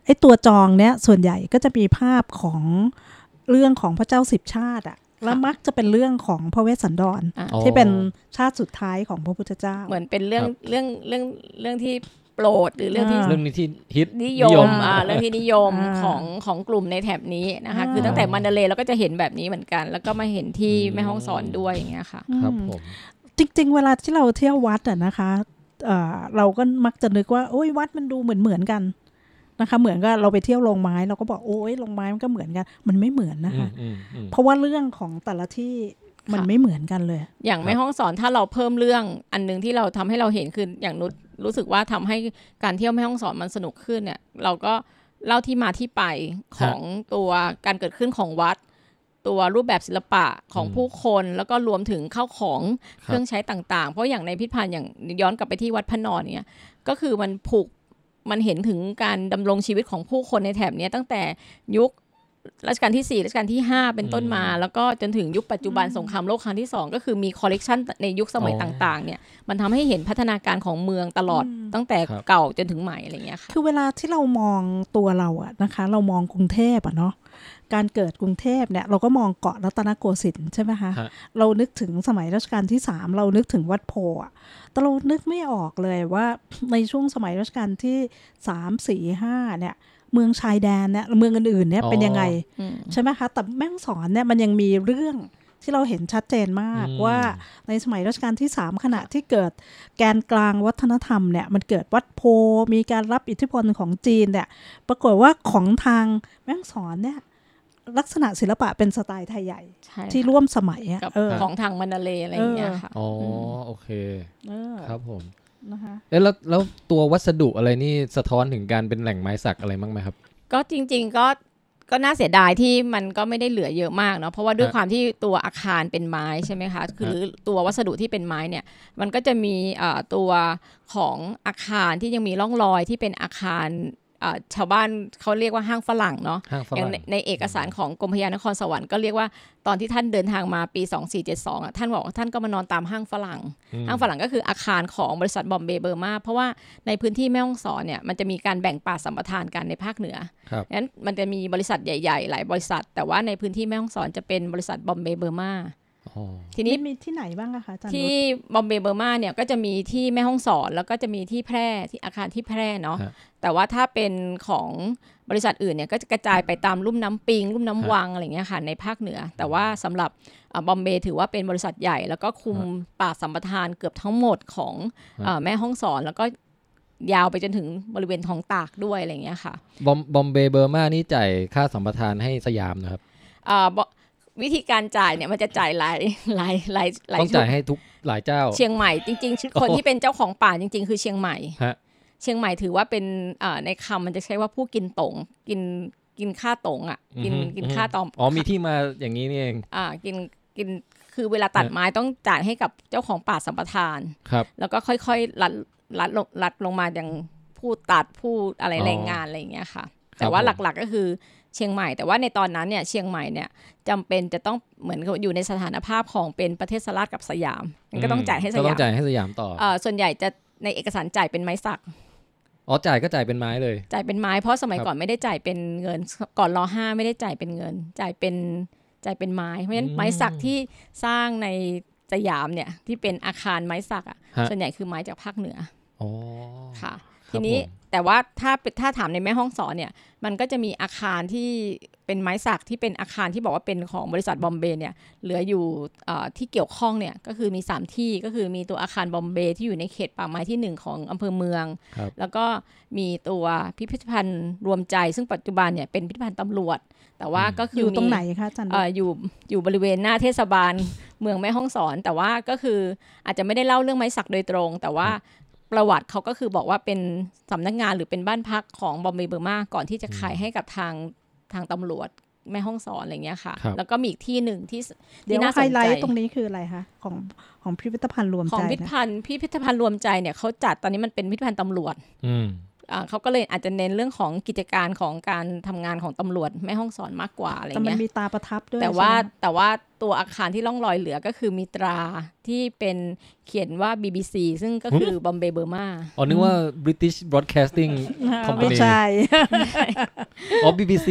ไอ้ตัวจองเนี้ยส่วนใหญ่ก็จะมีภาพของเรื่องของพระเจ้าสิบชาติอะ แล้วมักจะเป็นเรื่องของพระเวสสันดรอะอ๋อที่เป็นชาติสุดท้ายของพระพุทธเจ้า เหมือนเป็นเรื่องครับเรื่องเรื่องเรื่องที่โปรดหรือเรื่องที่อ่าเรื่องนี้ที่ฮิตนิยมอ่าเรื่องที่นิยมอ่าของของกลุ่มในแถบนี้นะคะอ่าคือตั้งแต่มันเดเลย์เราก็จะเห็นแบบนี้เหมือนกัน แล้วก็มาเห็นที่อืมแม่ห้องสอนด้วยอย่างเงี้ยค่ะครับอืมผมจริง ๆ เวลาที่เราเที่ยววัดอะนะคะเอ่อเราก็มักจะนึกว่าโอ้ยวัดมันดูเหมือนเหมือนๆกัน นะคะ เหมือนกับเราไปเที่ยวโรงไม้เราก็บอกโอ้ยโรงไม้มันก็เหมือนกัน มันไม่เหมือนนะคะอืมอืมอืมเพราะว่าเรื่องของแต่ละที่มันค่ะไม่เหมือนกันเลย อย่างแม่ห้องสอนถ้าเราเพิ่มเรื่องอันหนึงที่เราทำให้เราเห็นคืออย่างนุชรู้สึกว่าทำให้การเที่ยวแม่ห้องสอนมันสนุกขึ้นเนี่ย เราก็เล่าที่มาที่ไปของตัวการเกิดขึ้นของวัด ตัวรูปแบบศิลปะของอืมผู้คนแล้วก็รวมถึงเข้าของคเครับรื่องใช้ต่างๆ เพราะอย่างในพิพิธภัณฑ์อย่างย้อนกลับไปที่วัดพระนอนเนี่ยก็คือมันผูก มันเห็นถึงการดำรงชีวิตของผู้คนในแถบเนี้ยตั้งแต่ยุครัชกาลที่ 4 รัชกาลที่ 5 เป็นต้นมาอืมแล้วก็จนถึงยุคปัจจุบันอืมสงครามโลกครั้งที่ 2 ก็คือมีคอลเลกชันในยุคสมัยอ๋อต่างๆ เนี่ย มันทำให้เห็นพัฒนาการของเมืองตลอดอืมตั้งแต่ครับเก่าจนถึงใหม่อะไรเงี้ยค่ะ คือเวลาที่เรามองตัวเราอะนะคะ เรามองกรุงเทพอะเนาะ การเกิดกรุงเทพเนี่ยเราก็มองเกาะรัตนโกสินทร์ใช่ไหมคะฮะเรานึกถึงสมัยรัชกาลที่สามเรานึกถึงวัดโพธิ์อะแต่เรานึกไม่ออกเลยว่าในช่วงสมัยรัชกาลที่สามสี่ห้าเนี่ยเมืองชายแดนเนี่ยเมืองอื่นๆเนี่ยเป็นยังไงอืมใช่ไหมคะ แต่แม่ฮ่องสอนเนี่ยมันยังมีเรื่องที่เราเห็นชัดเจนมากอืมว่าในสมัยรัชกาลที่ 3 ขณะที่เกิดแกนกลางวัฒนธรรมเนี่ยมันเกิดวัดโพธิ์มีการรับอิทธิพลของจีนเนี่ยปรากฏว่าของทางแม่ฮ่องสอนเนี่ย ลักษณะศิลปะเป็นสไตล์ไทยใหญ่ใช่ที่ร่วมสมัยอะกับเออของทางมันดาเลย์อะไรอย่างเงี้ยค่ะอ๋ออมโอเคเออครับผมนะคะเอ๊ะแล้วแล้วตัววัสดุอะไรนี่สะท้อนถึงการเป็นแหล่งไม้สักอะไรบ้างไหมครับ ก็จริง ๆก็ก็น่าเสียดายที่มันก็ไม่ได้เหลือเยอะมากเนาะเพราะว่าด้วยฮะความที่ตัวอาคารเป็นไม้ใช่ไหมคะคือหรือตัววัสดุที่เป็นไม้เนี่ยมันก็จะมีเอ่อตัวของอาคารที่ยังมีร่องรอยที่เป็นอาคารเอ่อ ชาวบ้านเขาเรียกว่าห้างฝรั่งเนาะห้างฝอย่างรั่งในในเอกสารของกรมพระยานครสวรรค์ก็เรียกว่าตอนที่ท่านเดินทางมาปี 2472อะท่านบอกว่าท่านก็มานอนตามห้างฝรั่งอืมห้างฝรั่งก็คืออาคารของบริษัทบอมเบย์เบอร์มาเพราะว่าในพื้นที่แม่ฮ่องสอนเนี่ยมันจะมีการแบ่งป่าสัมปทานกันในภาคเหนือครับนั้นมันจะมีบริษัทใหญ่ ๆ หลายบริษัท แต่ว่าในพื้นที่แม่ฮ่องสอนจะเป็นบริษัทบอมเบย์เบอร์มาอ๋อ ทีนี้มีที่ไหนบ้างอะคะอาจารย์ที่นุชบอมเบย์เบอร์มาเนี่ยก็จะมีที่แม่ฮ่องสอนแล้วก็จะมีที่แพร่ที่อาคารที่แพร่เนาะฮะแต่ว่าถ้าเป็นของบริษัทอื่นเนี่ยก็จะกระจายไปตามลุ่มน้ำปิงลุ่มน้ำฮะวังอะไรเงี้ยค่ะในภาคเหนือ แต่ว่าสำหรับบอมเบย์ถือว่าเป็นบริษัทใหญ่ แล้วก็คุมฮะป่าสัมปทานเกือบทั้งหมดของฮะเอ่อแม่ฮ่องสอนแล้วก็ยาวไปจนถึงบริเวณท้องตากด้วยอะไรเงี้ยค่ะบอมบอมเบย์เบอร์มานี่จ่ายค่าสัมปทานให้สยามนะครับอ่าบ วิธีการจ่ายเนี่ยมันจะจ่ายหลายหลายหลายหลายต้องจ่ายให้ทุกหลายเจ้า เชียงใหม่จริงๆคนที่เป็นเจ้าของป่าจริง ๆ คือเชียงใหม่ฮะเชียงใหม่ถือว่าเป็นเอ่อในคำมันจะใช้ว่าผู้กินตงกินกินค่าตงอะ กินอือฮึกินค่าตอมอ๋อมีที่มาอย่างนี้นี่เอง อ่ากินกินคือเวลาตัดฮะไม้ต้องจ่ายให้กับเจ้าของป่าสัมปทานครับ แล้วก็ค่อยๆลัดลัดลงลัดลงมาอย่างผู้ตัดผู้อะไรอ๋อแรงงานอะไรอย่างเงี้ยค่ะ แต่ว่าผมหลักๆก็คือ เชียงใหม่ แต่ว่าในตอนนั้นเนี่ยเชียงใหม่เนี่ยจำเป็นจะต้องเหมือนกับอยู่ในสถานภาพของเป็นประเทศสลาดกับสยามมันก็ต้องจ่ายให้สก็ต้ยาอมงจ่ายให้สยามต่อเอ่อส่วนใหญ่จะในเอกสารจ่ายเป็นไม้สักอ๋อจ่ายก็จ่ายเป็นไม้เลย จ่ายเป็นไม้เพราะสมัยครับก่อนไม่ได้จ่ายเป็นเงิน ก่อนรอห้าไม่ได้จ่ายเป็นเงิน จ่ายเป็นจ่ายเป็นไม้เพราะฉะนั้นไม้สักที่สร้างในสยามเนี่ยที่เป็นอาคารไม้สักอะฮะส่วนใหญ่คือไม้จากภาคเหนืออ๋อค่ะครับ ทีนี้ผมแต่ว่าถ้าถ้าถามในแม่ห้องสอนเนี่ยมันก็จะมีอาคารที่เป็นไม้สักที่เป็นอาคารที่บอกว่าเป็นของบริษัทบอมเบย์เนี่ยเหลืออยู่เอ่อที่เกี่ยวข้องเนี่ยก็คือมี 3 ที่ก็คือมีตัวอาคารบอมเบย์ที่อยู่ในเขตป่าไม้ที่ 1 ของอำเภอเมืองครับแล้วก็มีตัวพิพิธภัณฑ์รวมใจ ซึ่งปัจจุบันเนี่ยเป็นพิพิธภัณฑ์ตำรวจ แต่ว่าก็คืออยู่มีตรงไหนคะอาจารย์นุชเอ่ออยู่อยู่บริเวณหน้าเทศบาลเมืองแม่ฮ่องสอน แต่ว่าก็คืออาจจะไม่ได้เล่าเรื่องไม้สักโดยตรง แต่ว่า ประวัติเขาก็คือบอกว่าเป็นสำนักงานหรือเป็นบ้านพักของบอมเบย์เบอร์มาก่อนที่จะขายให้กับทางทางตำรวจแม่ห้องสอนอะไรเงี้ยค่ะครับแล้วก็มีอีกที่หนึ่งที่สเดี๋ยที่วน่าไฮสนไลใจท์ตรงนี้คืออะไรคะของของพิพิธภัณฑ์รวมขอใจงพิพิธนะภัณฑ์พิพิธภัณฑ์รวมใจเนี่ยเขาจัดตอนนี้มันเป็นพิพิธภัณฑ์ตำรวจอืมอ่า เขาก็เลยอาจจะเน้นเรื่องของกิจการของการทำงานของตำรวจแม่ห้องสอนมากกว่าอะไรแต่มันเงี้ยมีตาประทับด้วยแต่ว่าใช่ไหมแต่ว่าตัวอาคารที่ล่องลอยเหลือก็คือมีตราที่เป็นเขียนว่า BBC ซึ่งก็คือบอมเบย์เบอร์มาอ๋อนึกว่า British Broadcasting อ่า Company ไม่ใช่อ๋อ BBC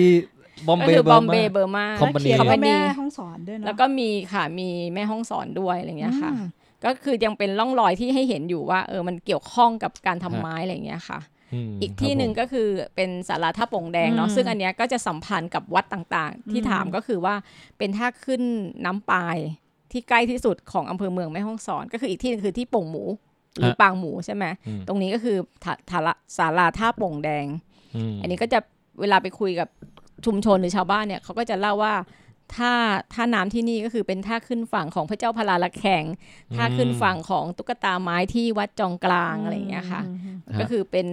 บอมก็เบคืย์อบอมเบย์เบเบอร์มา Company เขียนว่า Company แม่ห้องสอนด้วยเนาะแล้วก็มีค่ะมีแม่ห้องสอนด้วยอะไรเงี้ยค่ะอืมก็คือยังเป็นร่องรอยที่ให้เห็นอยู่ว่าเออมันเกี่ยวข้องกับการทำไม้อะไรเงี้ยค่ะ อีกที่หนึ่งก็คือเป็นศาลาท่าโป่งแดงเนาะอืมซึ่งอันเนี้ยก็จะสัมพันธ์กับวัดต่างๆ ที่อืมถามก็คือว่าเป็นท่าขึ้นน้ำปลายที่ใกล้ที่สุดของอำเภอเมืองแม่ฮ่องสอน ก็คืออีกที่หนึงคือที่โป่งหมูหรือฮะปางหมูใช่ไหมอืมตรงนี้ก็คือถาถาละศาลาท่าโป่งแดงมอันนี้ก็จะเวลาไปคุยกับชุมชนหรือชาวบ้านเนี่ยเขาก็จะเล่าว่า ท่าท่าน้ำที่นี่ก็คือเป็นท่าขึ้นฝั่งของพระเจ้าพลาละแข่งท่าขึ้นฝั่งของตุ๊กตาไม้ที่วัดจองกลางอะไรอย่างเงี้ยค่ะฮะก็คือเป็น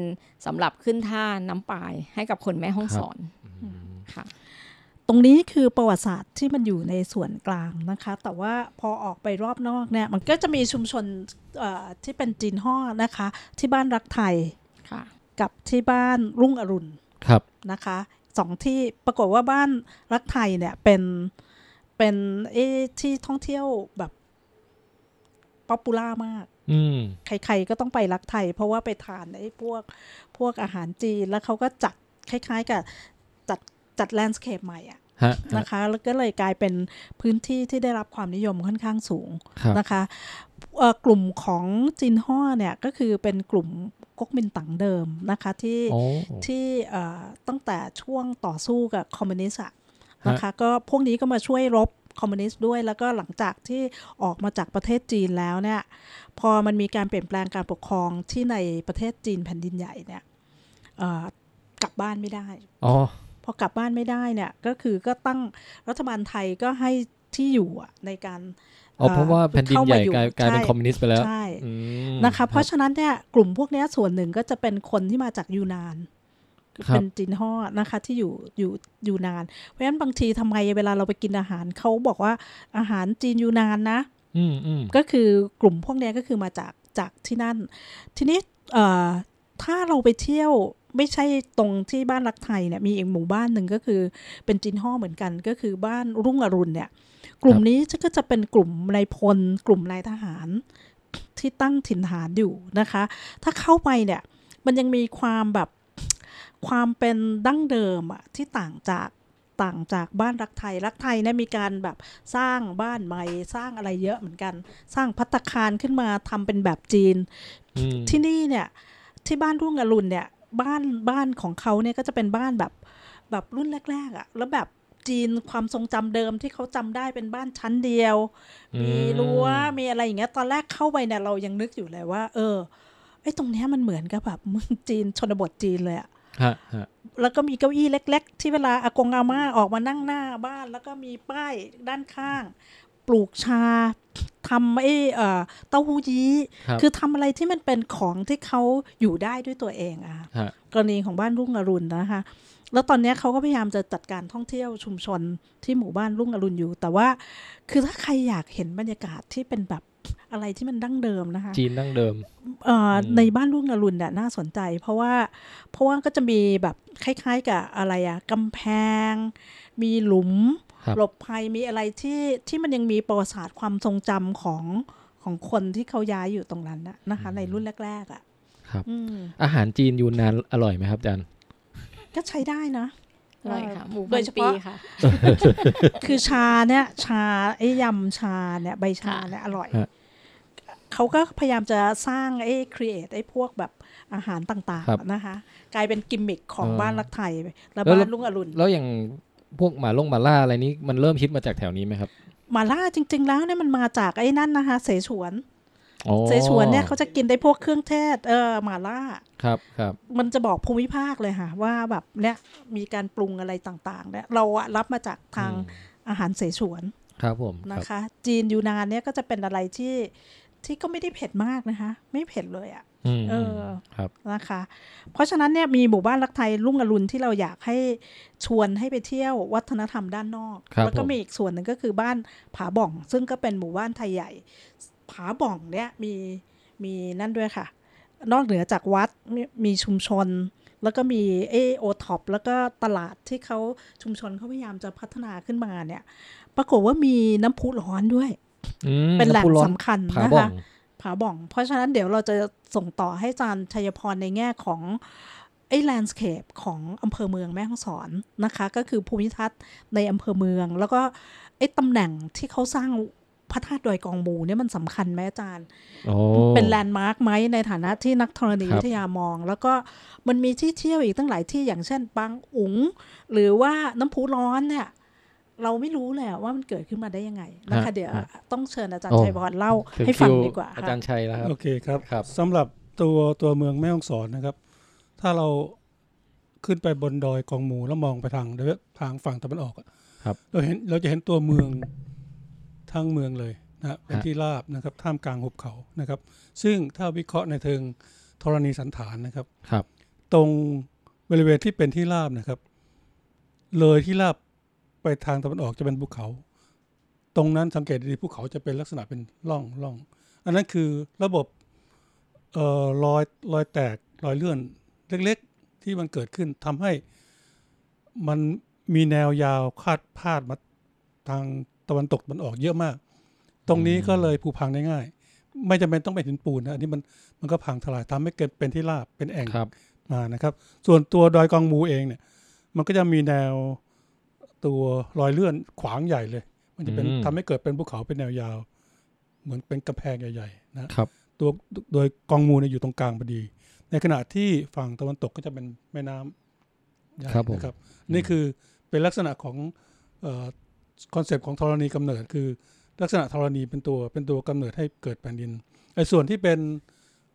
สำหรับขึ้นท่าน้ำปายให้กับคนแม่ห้องสอนค่ะ ตรงนี้คือประวัติศาสตร์ที่มันอยู่ในส่วนกลางนะคะ แต่ว่าพอออกไปรอบนอกเนี่ยมันก็จะมีชุมชนเอ่อที่เป็นจีนฮ่อนะคะ ที่บ้านรักไทยค่ะกับที่บ้านรุ่งอรุณครับนะคะ สองที่ปรากฏว่าบ้านรักไทยเนี่ยเป็นเป็นเอ่อที่ท่องเที่ยวแบบ popular มากอืมใครๆก็ต้องไปรักไทย เพราะว่าไปทานไอ้พวกพวกอาหารจีน แล้วเขาก็จัดคล้าย ๆ กับจัดจัด landscape ใหม่อะฮะนะคะ แล้วก็เลยกลายเป็นพื้นที่ที่ได้รับความนิยมค่อนข้างสูงครับนะคะเอ่อกลุ่มของจีนฮ่อเนี่ยก็คือเป็นกลุ่ม ก๊กมินตั๋งเดิมนะคะที่โอ้ที่เอ่อตั้งแต่ช่วงต่อสู้กับคอมมิวนิสต์อะนะคะก็พวกนี้ก็มาช่วยรบคอมมิวนิสต์ด้วยแล้วก็หลังจากที่ออกมาจากประเทศจีนแล้วเนี่ยพอมันมีการเปลี่ยนแปลงการปกครองที่ในประเทศจีนแผ่นดินใหญ่เนี่ยเอ่อกลับบ้านไม่ได้อ๋อพอกลับบ้านไม่ได้เนี่ยก็คือก็ตั้งรัฐบาลไทยก็ให้ที่อยู่อะในการ อ๋อเพราะว่าแผ่นดินใหญ่เข้ามาอยู่กลายกลายเป็นใช่คอมมิวนิสต์ไปแล้วใช่อืมนะคะ เพราะฉะนั้นเนี่ยกลุ่มพวกเนี้ยส่วนหนึ่งก็จะเป็นคนที่มาจากยูนานครับเป็นจีนห่อนะคะที่อยู่อยู่อยู่นาน เพราะฉะนั้นบางทีทำไมเวลาเราไปกินอาหารเขาบอกว่าอาหารจีนยูนานนะอืมอืมก็คือกลุ่มพวกเนี้ยก็คือมาจากจากที่นั่น ทีนี้เอ่อถ้าเราไปเที่ยวไม่ใช่ตรงที่บ้านรักไทยเนี่ยมีอีกหมู่บ้านหนึ่งก็คือเป็นจินห่อเหมือนกัน ก็คือบ้านรุ่งอรุณเนี่ย กลุ่มนี้ก็จะเป็นกลุ่มนายพล กลุ่มนายทหารที่ตั้งถิ่นฐานอยู่นะคะ ถ้าเข้าไปเนี่ย มันยังมีความแบบความเป็นดั้งเดิมอะที่ต่างจากต่างจากบ้านรักไทย รักไทยเนี่ยมีการแบบสร้างบ้านใหม่สร้างอะไรเยอะเหมือนกัน สร้างพัตตาคารขึ้นมาทำเป็นแบบจีนอืมที่นี่เนี่ยที่บ้านรุ่งอรุณเนี่ยบ้านบ้านของเขาเนี่ยก็จะเป็นบ้านแบบแบบรุ่นแรก ๆอะ่ะแล้วแบบ จีนความทรงจำเดิมที่เขาจำได้เป็นบ้านชั้นเดียว มีรั้วมีอะไรอย่างเงี้ย ตอนแรกเข้าไปเนี่ยเรายังนึกอยู่เลยว่า เออไอ้ตรงเนี้ยมันเหมือนกับแบบเมืองจีนชนบทจีนเลยอะฮะฮะแล้วก็มีเก้าอี้เล็ก ๆ ที่เวลาอากงอาม่าออกมานั่งหน้าบ้าน แล้วก็มีป้ายด้านข้าง ปลูกชาทำไอ้เอ่อเต้าหู้ยี้ครับคือทำอะไรที่มันเป็นของที่เขาอยู่ได้ด้วยตัวเองอะค่ะฮะกรณีของบ้านรุ่งอรุณนะคะ แล้วตอนเนี้ยเขาก็พยายามจะจัดการท่องเที่ยวชุมชนที่หมู่บ้านรุ่งอรุณอยู่ แต่ว่าคือถ้าใครอยากเห็นบรรยากาศที่เป็นแบบอะไรที่มันดั้งเดิมนะคะ จีนดั้งเดิมเอ่ออมในบ้านรุ่งอรุณเนี่ยน่าสนใจ เพราะว่าเพราะว่าก็จะมีแบบคล้ายๆกับอะไรอะกำแพง มีหลุมครับหลบภัยมีอะไรที่ที่มันยังมีประวัติศาสตร์ความทรงจำของของคนที่เขาย้ายอยู่ตรงนั้นน่ะนะคะ ในรุ่นแรกๆอะ่ะครับอืมอาหารจีนยูนนานอร่อยไหมครับอาจารย์ ก็ใช้ได้นะอร่อยค่ะหมูโดพัยนเฉปีพาะค่ะ คือชาเนี่ย ชาไอ้ยำชาเนี่ยใบชาเนี่ยอร่อยฮะเขาก็พยายามจะสร้างไอ้ครีเอทไอ้พวกแบบอาหารต่างครับๆนะคะ กลายเป็นกิมมิคของเออบ้านรักไทยและแล้วบ้านลุงอรุณ แล้วอย่างพวกหมาลงหมาล่าอะไรนี้มันเริ่มฮิตมาจากแถวนี้ไหมครับหมาล่าจริง ๆ แล้วเนี่ยมันมาจากไอ้นั่นนะคะ เสฉวนอ๋อ เสฉวนเนี่ยเขาจะกินได้พวกเครื่องเทศ เออหมาล่าครับครับ มันจะบอกภูมิภาคเลยค่ะ ว่าแบบเนี่ยมีการปรุงอะไรต่างๆเนี่ยเราอะรับมาจากทางอืมอาหารเสฉวนครับผมคนะรับคะ จีนยูนานเนี่ยก็จะเป็นอะไรที่ที่ก็ไม่ได้เผ็ดมากนะคะ ไม่เผ็ดเลยอะอืมเออครับนะคะ เพราะฉะนั้นเนี่ยมีหมู่บ้านรักไทยรุ่งอรุณที่เราอยากให้ชวนให้ไปเที่ยววัฒนธรรมด้านนอกครับแล้วก็ผมมีอีกส่วนหนึ่งก็คือบ้านผาบ่อง ซึ่งก็เป็นหมู่บ้านไทยใหญ่ ผาบ่องเนี่ยมีมีนั่นด้วยค่ะ นอกเหนือจากวัดมีมีชุมชน แล้วก็มีเอโอท็อปแล้วก็ตลาดที่เขาชุมชนเขาพยายามจะพัฒนาขึ้นมาเนี่ย ปรากฏว่ามีน้ำพุร้อนด้วยอืมเป็นแหล่งน้ำพุร้อนสำคัญผานะบ่อคะงผาบ่อง เพราะฉะนั้นเดี๋ยวเราจะส่งต่อให้อาจารย์ชัยพรในแง่ของไอ้ landscape ของอำเภอเมืองแม่ฮ่องสอนนะคะ ก็คือภูมิทัศน์ในอำเภอเมือง แล้วก็ไอ้ตำแหน่งที่เขาสร้าง พระธาตุดอยกองมูเนี่ยมันสำคัญไหมอาจารย์โอ้เป็น land mark ไหมในฐานะที่นักธรณีครับวิทยามอง แล้วก็มันมีที่เที่ยวอีกตั้งหลายที่อย่างเช่นปางอุ๋ง หรือว่าน้ำพุร้อนเนี่ย เราไม่รู้เลยอะว่ามันเกิดขึ้นมาได้ยังไงนะคะเดี๋ยวต้องเชิญอาจารย์ชัยพรเล่าถึงให้ฟังคิวดีกว่าอาค่ะจารย์ชัยแล้วครับโอเคครับครับสำหรับตัวตัวเมืองแม่ฮ่องสอนนะครับ ถ้าเราขึ้นไปบนดอยกองหมูแล้วมองไปทางเดทางฝั่งตะวันออกอะฮครับเราเห็นเราจะเห็นตัวเมือง ทั้งเมืองเลยนะฮะเป็นฮะที่ราบนะครับท่ามกลางหุบเขานะครับ ซึ่งถ้าวิเคราะห์ในเชิงธรณีสันฐานนะครับครับ ตรงบริเวณที่เป็นที่ราบนะครับ เลยที่ราบไปทางตะวันออกจะเป็นภูเขา ตรงนั้นสังเกตดีๆภูเขาจะเป็นลักษณะเป็นร่องร่องอันนั้นคือระบบเอ่อรอยรอยแตกรอยเลื่อนเล็กๆ ที่มันเกิดขึ้นทำให้มันมีแนวยาวคาดพาดมาทาง ตะวันตกตะวันออกเยอะมาก ตรงนี้ก็เลยผุพังได้ง่าย ไม่จำเป็นต้องเป็นหินปูนนะอันนี้มันมันก็พังทลายทำให้เกิดเป็นที่ราบเป็นแอ่งครับมานะครับ ส่วนตัวดอยกองมูเองเนี่ย มันก็จะมีแนวตัวรอยเลื่อนขวางใหญ่เลย มันจะเป็นอืมทำให้เกิดเป็นภูเขาเป็นแนวยาว เหมือนเป็นกำแพงใหญ่ๆนะครับตัวโดยกองมูเนี่ยอยู่ตรงกลางพอดี ในขณะที่ฝั่งตะวันตกก็จะเป็นแม่น้ำใหญ่ครับผมนะครับ นี่คือเป็นลักษณะของ concept ของธรณีกำเนิดคือลักษณะธรณีเป็นตัวเป็นตัวกำเนิดให้เกิดแผ่นดินไอ้ส่วนที่เป็น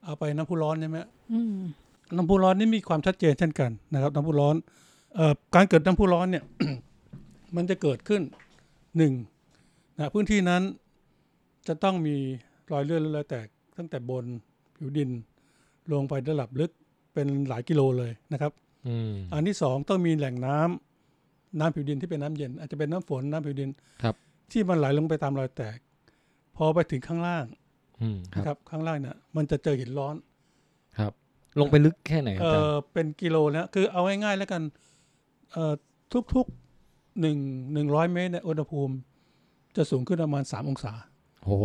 เอาไปน้ำพุร้อนใช่ไหมอืมน้ำพุร้อนนี่มีความชัดเจนเช่นกันนะครับน้ำพุร้อนเอ่อการเกิดน้ำพุร้อนเนี่ยมันจะเกิดขึ้นหนึ่งนะพื้นที่นั้นจะต้องมีรอยเลื่อนและรอยแตกตั้งแต่บนผิวดินลงไประดับลึกเป็นหลายกิโลเลยนะครับอืมอันที่สองต้องมีแหล่งน้ำ น้ำผิวดินที่เป็นน้ำเย็น อาจจะเป็นน้ำฝนน้ำผิวดินครับ ที่มันไหลลงไปตามรอยแตก พอไปถึงข้างล่างอืมคนะครัรับบข้างล่างเนี่ยมันจะเจอหินร้อนครับ ลงไปลึกแค่ไหนครับเออาจารอย์เป็นกิโลนะคือเอาง่ายๆแล้วกันเอ่อทุกๆหนึ่งหนึ่งร้อยเมตรเนี่ยอุณหภูมิ จะสูงขึ้นประมาณสามองศาโอ้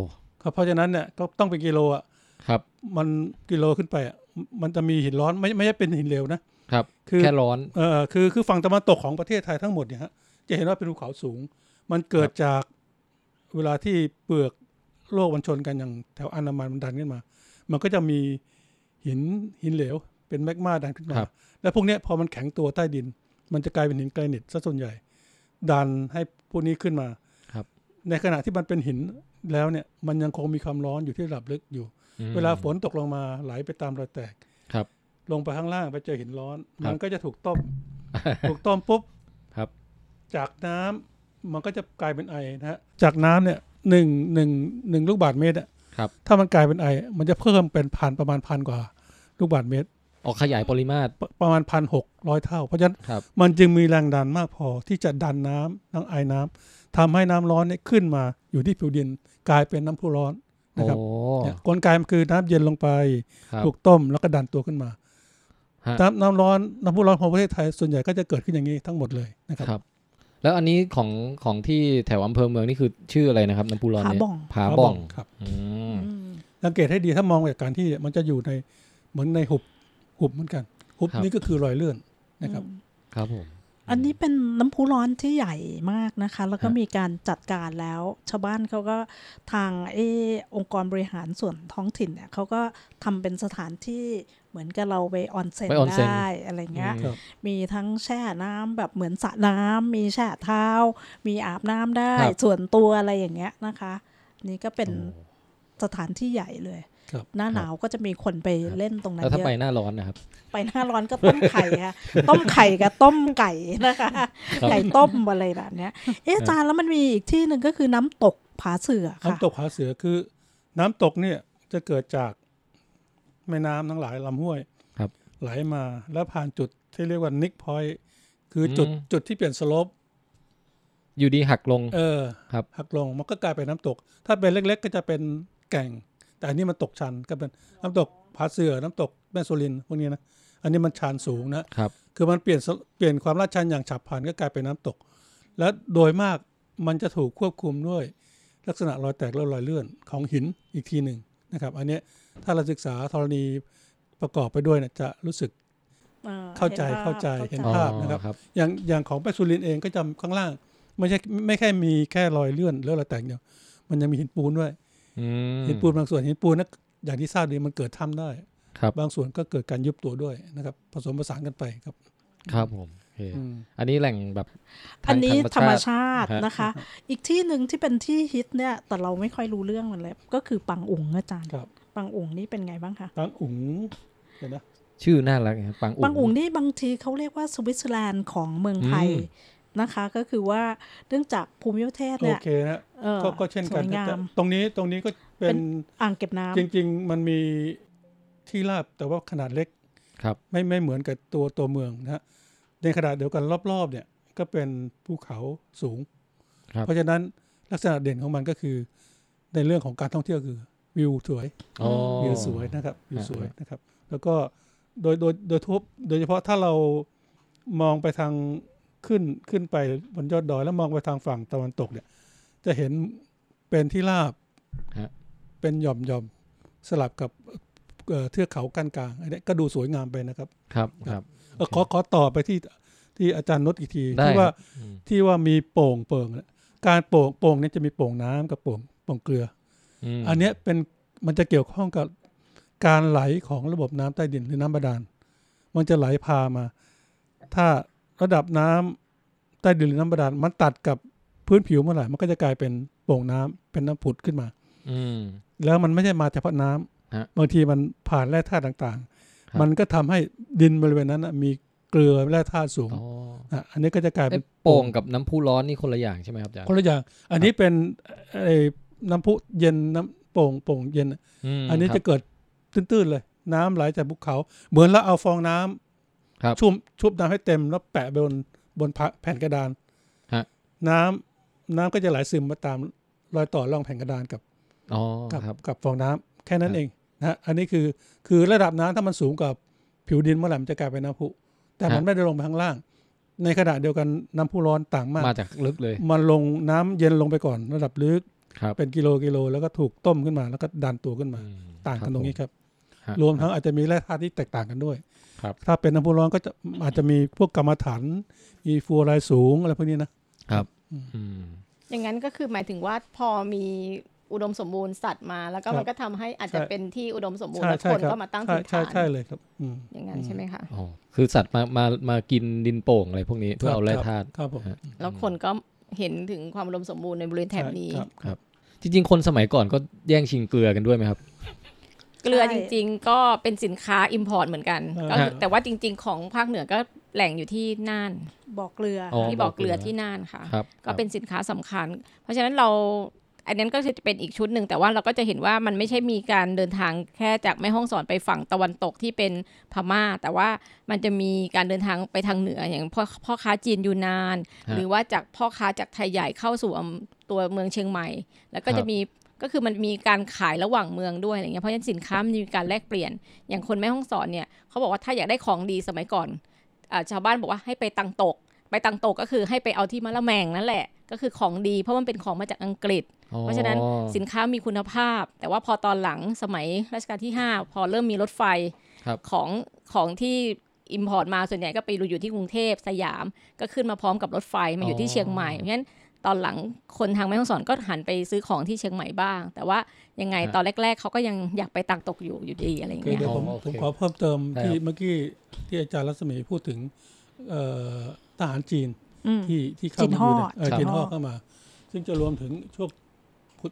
ครับเพราะฉะนั้นเนี่ยก็ต้องเป็นกิโลอะครับ มันกิโลขึ้นไปอะมันจะมีหินร้อนไม่ไม่ใช่เป็นหินเหลวนะ ครับคือแค่ร้อนเออคือคือฝั่งตะวันตกของประเทศไทยทั้งหมดเนี่ยฮะจะเห็นว่าเป็นภูเขาสูง มันเกิดจากเวลาที่เปลือกโลกมันชนกันอย่างแถวอันดามันมันดันขึ้นมา มันก็จะมีหินหินเหลว เป็นแมกมาดันขึ้นมาครับแล้วพวกเนี้ยพอมันแข็งตัวใต้ดิน มันจะกลายเป็นหินแกรนิตซะส่วนใหญ่ ดันให้พวกนี้ขึ้นมาครับ ในขณะที่มันเป็นหินแล้วเนี่ยมันยังคงมีความร้อนอยู่ที่ระดับลึกอยู่อืมเวลาฝนตกลงมาไหลไปตามรอยแตกครับ ลงไปข้างล่างไปเจอหินร้อนครับมันก็จะถูกต้ม ถูกต้มปุ๊บครับ จากน้ำมันก็จะกลายเป็นไอนะฮะจากน้ำเนี่ยหนึ่งหนึ่งหนึ่งลูกบาศก์เมตรอะครับ ถ้ามันกลายเป็นไอ มันจะเพิ่มเป็นพันประมาณพันกว่า ลูกบาศก์เมตร ออกขยายปริมาตรปประมาณพันหกร้อยเท่า เพราะฉะนั้นครับมันจึงมีแรงดันมากพอที่จะดันน้ำทั้งไอน้ำทำให้น้ำร้อนเนี่ยขึ้นมาอยู่ที่ผิวดินกลายเป็นน้ำพุร้อนนะโอ้ครับเนี่ยกลไกมันคือน้ำเย็นลงไปครับถูกต้มแล้วก็ดันตัวขึ้นมาฮะ น้ำน้ำร้อนน้ำพุร้อนของประเทศไทยส่วนใหญ่ก็จะเกิดขึ้นอย่างนี้ทั้งหมดเลยนะครับครับ แล้วอันนี้ของของที่แถวอำเภอเมืองนี่คือชื่ออะไรนะครับน้ำพุร้อนผาเนี่ยบ่องผาบ่องครับอืมอืมสังเกตให้ดีถ้ามองจากการที่มันจะอยู่ในเหมือนในหุบหุบเหมือนกัน หุบครับนี้ก็คือรอยเลื่อนนะครับ ครับผมอันนี้เป็นน้ำพุร้อนที่ใหญ่มากนะคะ แล้วก็ฮะมีการจัดการแล้ว ชาวบ้านเขาก็ทางเออองค์กรบริหารส่วนท้องถิ่นเนี่ยเขาก็ทำเป็นสถานที่ เหมือนกับเราไปออนเซ็นไปออนเซ็นได้อะไรเงี้ยอืมครับมีทั้งแช่น้ำแบบเหมือนสระน้ำมีแช่เท้า มีอาบน้ำได้ครับส่วนตัวอะไรอย่างเงี้ยนะคะ นี่ก็เป็นโอ้สถานที่ใหญ่เลยครับหน้าครับหนาวก็จะมีคนไปเล่นตรงนั้นแล้วถ้าเยไปอะหน้าร้อนนะครับ ไปหน้าร้อนก็ต้มไข่ค่ะ ต้มไข่กับต้มไก่นะคะครับไก่ต้มอะไรแบบเนี้ย เอ๊ะอาจารย์แล้วมันมีอีกที่หนึ่งก็คือน้ำตกผาเสือค่ะ น้ำตกผาเสือคือ น้ำตกเนี่ยจะเกิดจาก แม่น้ำทั้งหลายลำห้วยครับ ไหลมาแล้วผ่านจุดที่เรียกว่า knick point คือจุดอืมจุดที่เปลี่ยน slopeอยู่ดีหักลง เออครับหักลงมันก็กลายเป็นน้ำตก ถ้าเป็นเล็ก ๆ ก็จะเป็นแก่ง แต่อันนี้มันตกชันก็เป็นน้ำตกผาเสือน้ำตกแม่โซลินพวกนี้นะอันนี้มันชันสูงนะครับ คือมันเปลี่ยนสเปลี่ยนความลาดชันอย่างฉับพลันก็กลายเป็นน้ำตก และโดยมากมันจะถูกควบคุมด้วย ลักษณะรอยแตกและรอยเลื่อนของหินอีกทีหนึ่งนะครับ อันเนี้ย ถ้าเราศึกษาธรณีประกอบไปด้วยเนี่ยจะรู้สึกอ่เข้าใจห็นภพเข้าใจเห็นอ๋อภาพนะครับครับ อย่างอย่างของแปซูลินเองก็จะข้างล่างไม่ใช่ไม่แค่มีแค่รอยเลื่อนหรือรอยแตกเดียวมันยังมีหินปูนด้วยอืมหินปูนบางส่วนหินปูนนะอย่างที่ทราบดีมันเกิดถ้ำได้ครับบางส่วนก็เกิดการยุบตัวด้วยนะครับ ผสมผสานกันไปครับ ครับผมโอเคอืมอันนี้แหล่งแบบทางอันนี้ธรรมติชาติฮะนะคะ อีกที่หนึ่งที่เป็นที่ฮิตเนี่ย แต่เราไม่ค่อยรู้เรื่องมันเลยก็คือปังอุ๋งอาจารย์ครับ ปังอุ๋งนี่เป็นไงบ้างคะตั้งอุ๋งเห็นนะชื่อน่ารักนะครับปังอุ๋งปังอุ๋งนี่บางทีเขาเรียกว่าสวิตเซอร์แลนด์ของเมืองไทยอืมนะคะ ก็คือว่าเนื่องจากภูมิประเทศโอเนี่ยเคนะเออก็ก็เช่นกันสวยงามแต่ตรงนี้ตรงนี้ก็เป็เป็นนอ่างเก็บน้ำจริง ๆ มันมีที่ราบแต่ว่าขนาดเล็กครับไม่ไม่เหมือนกับตัวตัวเมืองนะฮะในขณะเดียวกันรอบๆเนี่ยก็เป็นภูเขาสูงครับเพราะฉะนั้นลักษณะเด่นของมันก็คือในเรื่องของการท่องเที่ยวคือ วิวสวยอ๋อวิวสวยนะครับวิวฮะสวยนะครับ แล้วก็โดยโดยโดยทุบโดยเฉพาะถ้าเรามองไปทางขึ้นขึ้นไปบนยอดดอยแล้วมองไปทางฝั่งตะวันตกเนี่ย จะเห็นเป็นที่ราบฮะเป็นหย่อมหย่อมสลับกับเอ่อเทือกเขากั้นกลางอันนี้ก็ดูสวยงามไปนะครับ ครับครับเออขอขอต่อไปที่ที่อาจารย์นดอีกทีได้ที่ว่าครับอืมที่ว่ามีโป่งเปิงเนี่ยการโป่งโป่งเนี่ยจะมีโป่งน้ำกับโป่งโป่งเกลือม อันเนี้ยเป็นมันจะเกี่ยวข้องกับการไหลของระบบน้ำใต้ดินหรือน้ำบาดาล มันจะไหลพามา ถ้าระดับน้ำใต้ดินหรือน้ำบาดาลมันตัดกับพื้นผิวเมื่อไหร่มันก็จะกลายเป็นโป่งน้ำเป็นน้ำผุดขึ้นมา อืมแล้วมันไม่ใช่มาเฉพาะน้ำฮะบางทีมันผ่านแร่ธาตุต่างครับๆมันก็ทำให้ดินบริเวณนั้นน่ะมีเกลือแร่ธาตุสูงอ๋ออะอันนี้ก็จะกลายเป็ไอ้นโป่งกับน้ำพุร้อนนี่คนละอย่างใช่ไหมครับอาจารย์คนละอย่าง อันนี้เป็นไอ้ น้ำพุเย็นน้ำโป่งโป่งเย็นมอันนี้คจะรับเกิดตื้นๆเลย น้ำไหลจากภูเขา เหมือนเราเอาฟองน้ำครับชุ่มชุบน้ำให้เต็มแล้วแปะบนบนแผ่นกระดานฮะน้ำน้ำก็จะไหลซึมมาตามรอยต่อร่องแผ่นกระดานกับอ๋อกับครับกับฟองน้ำแค่นั้ครันบเองนะฮะอันนี้คือคือระดับน้ำถ้ามันสูงกับผิวดินเมื่อไหร่มันจะกลายเป็นน้ำพุ แต่มันไม่ได้ลงไปข้างล่าง ในขณะเดียวกันน้ำพุร้อนต่างมาก มาจากลึกเลย มันลงน้ำเย็นลงไปก่อน ระดับลึกครับ เป็นกิโลกิโลแล้วก็ถูกต้มขึ้นมา แล้วก็ดันตัวขึ้นมาอืมต่างกันตรงนี้ครับฮะรวมทั้งอาจจะมีแร่ธาตุที่แตกต่างกันด้วยครับถ้าเป็นน้ำพุร้อนก็จะอาจจะมีพวกกรรมฐานมีฟลูออไรด์สูงอะไรพวกนี้นะครับอืมอย่างนั้นก็คือหมายถึงว่าพอมีอุดมสมบูรณ์สัตว์มา แล้วก็ครับมันก็ทำให้อาจจะใช่เป็นที่อุดมสมบูรณ์ใช่แล้วใช่คนครับก็มาตั้งใช่ถิ่นใช่ฐานใช่เลยครับอืมอย่างนั้นใช่ไหมคะอ๋อคือสัตว์มามามากินดินโป่งอะไรพวกนี้เพื่อเอาแร่ธาตุครับผมฮะแล้วคนก็ เห็นถึงความอุดมสมบูรณ์ในบริเวณแถบนี้ใช่ครับครับ จริง ๆ คนสมัยก่อนก็แย่งชิงเกลือกันด้วยไหมครับ เกลือใช่จริง ๆ ก็เป็นสินค้า import เหมือนกันเออก็คือแต่ว่าจริง ๆ ของภาคเหนือก็แหล่งอยู่ที่น่านบอกเกลืออ๋อที่บอกเกลือที่น่านค่ะครับก็เป็นสินค้าสำคัญ เพราะฉะนั้นเรา อันนั้นก็จะเป็นอีกชุดหนึ่งแต่ว่าเราก็จะเห็นว่ามันไม่ใช่มีการเดินทางแค่จากแม่ห้องสอนไปฝั่งตะวันตกที่เป็นพม่า แต่ว่ามันจะมีการเดินทางไปทางเหนืออย่างพ่อพ่อค้าจีนยูนานฮะหรือว่าจากพ่อค้าจากไทยใหญ่เข้าสู่อำตัวเมืองเชียงใหม่ แล้วก็ครัจะบมีก็คือมันมีการขายระหว่างเมืองด้วยอะไรเงี้ยเพราะฉะนั้นสินค้ามันมีการแลกเปลี่ยน อย่างคนแม่ห้องสอนเนี่ยเขาบอกว่าถ้าอยากได้ของดีสมัยก่อนอาชาวบ้านบอกว่าให้ไปตังตก ไปตังตกก็คือให้ไปเอาที่มะละแมงนั่นแหละ ก็คือของดี เพราะมันเป็นของมาจากอังกฤษอ๋อเพราะฉะนั้นสินค้ามีคุณภาพ แต่ว่าพอตอนหลังสมัยรัชกาลที่ 5 พอเริ่มมีรถไฟครับของของที่ import มาส่วนใหญ่ก็ไปอยู่ที่กรุงเทพสยาม ก็ขึ้นมาพร้อมกับรถไฟมาอยู่ที่เชียงใหม่เพราะฉะนั้นตอนหลังคนทางแม่ฮ่องสอนก็หันไปซื้อของที่เชียงใหม่บ้าง แต่ว่ายังไงฮะตอนแรก ๆเขาก็ยังอยากไปตังตกอยู่อยู่ดีอะไรอย่างคือเงี้ยเดี๋ยวผมอ๋อโอเคผมขอเพิ่มเติมได้ที่ครับเมื่อกี้ที่อาจารย์รัศมีพูดถึงเอ่อ ทหารจีนอืมที่ที่เข้าจีนมาฮ่ออยู่ในเออครับจีนห่อครับเข้ามา ซึ่งจะรวมถึงช่วง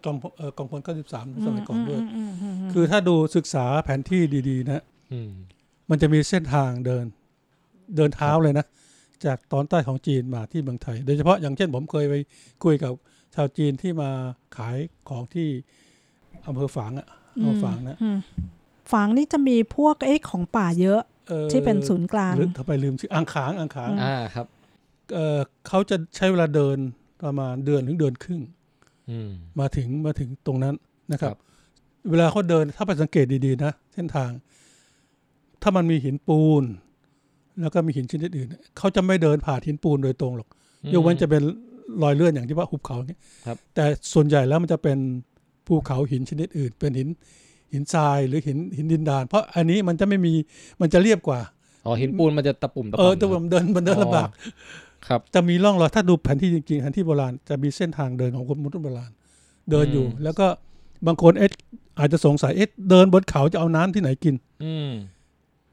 กองพลเอ่อกองพล93สมัยก่อนด้วยมอืมอืมอืมคือถ้าดูศึกษาแผนที่ดีๆ นะอืมมันจะมีเส้นทางเดินเดินเท้าเลยนะ จากตอนใต้ของจีนมาที่เมืองไทย โดยเฉพาะอย่างเช่นผมเคยไปคุยกับชาวจีนที่มาขายของที่อำเภอฝางอะอำเภอฝางนะอืมฝางนี่จะมีพวกไอ้ของป่าเยอะอ่อที่เป็นศูนย์กลางหรือทำไมลืมชื่ออ่างขางอ่างขางอืมอ่าครับ เอ่อเขาจะใช้เวลาเดินประมาณเดือนถึงเดือนครึ่งอืมมาถึงมาถึงตรงนั้นนะครับครับ เวลาเขาเดินถ้าไปสังเกตดีๆนะเส้นทาง ถ้ามันมีหินปูน แล้วก็มีหินชนิดอื่นเขาจะไม่เดินผ่านหินปูนโดยตรงหรอกยกเว้นจะเป็นรอยเลื่อนอย่างที่ว่าหุบเขาเนี่ยครับแต่ส่วนใหญ่แล้วมันจะเป็นภูเขาหินชนิดอื่น เป็นหินหินทรายหรือหินหินดินดาน เพราะอันนี้มันจะไม่มีมันจะเรียบกว่าอ๋อหินปูนมันจะตะปุ่มตะเอป่ำอแต่ผมเดินมันเดินลำบาก ครับจะมีร่องรอยถ้าดูแผนที่จริงๆแผนที่โบราณจะมีเส้นทางเดินของคนมนุษย์โบราณ เดินอยู่อืมแล้วก็บางคนเอ๊ะอาจจะสงสัยเอ๊ะเดินบนเขาจะเอาน้ำที่ไหนกิน อืม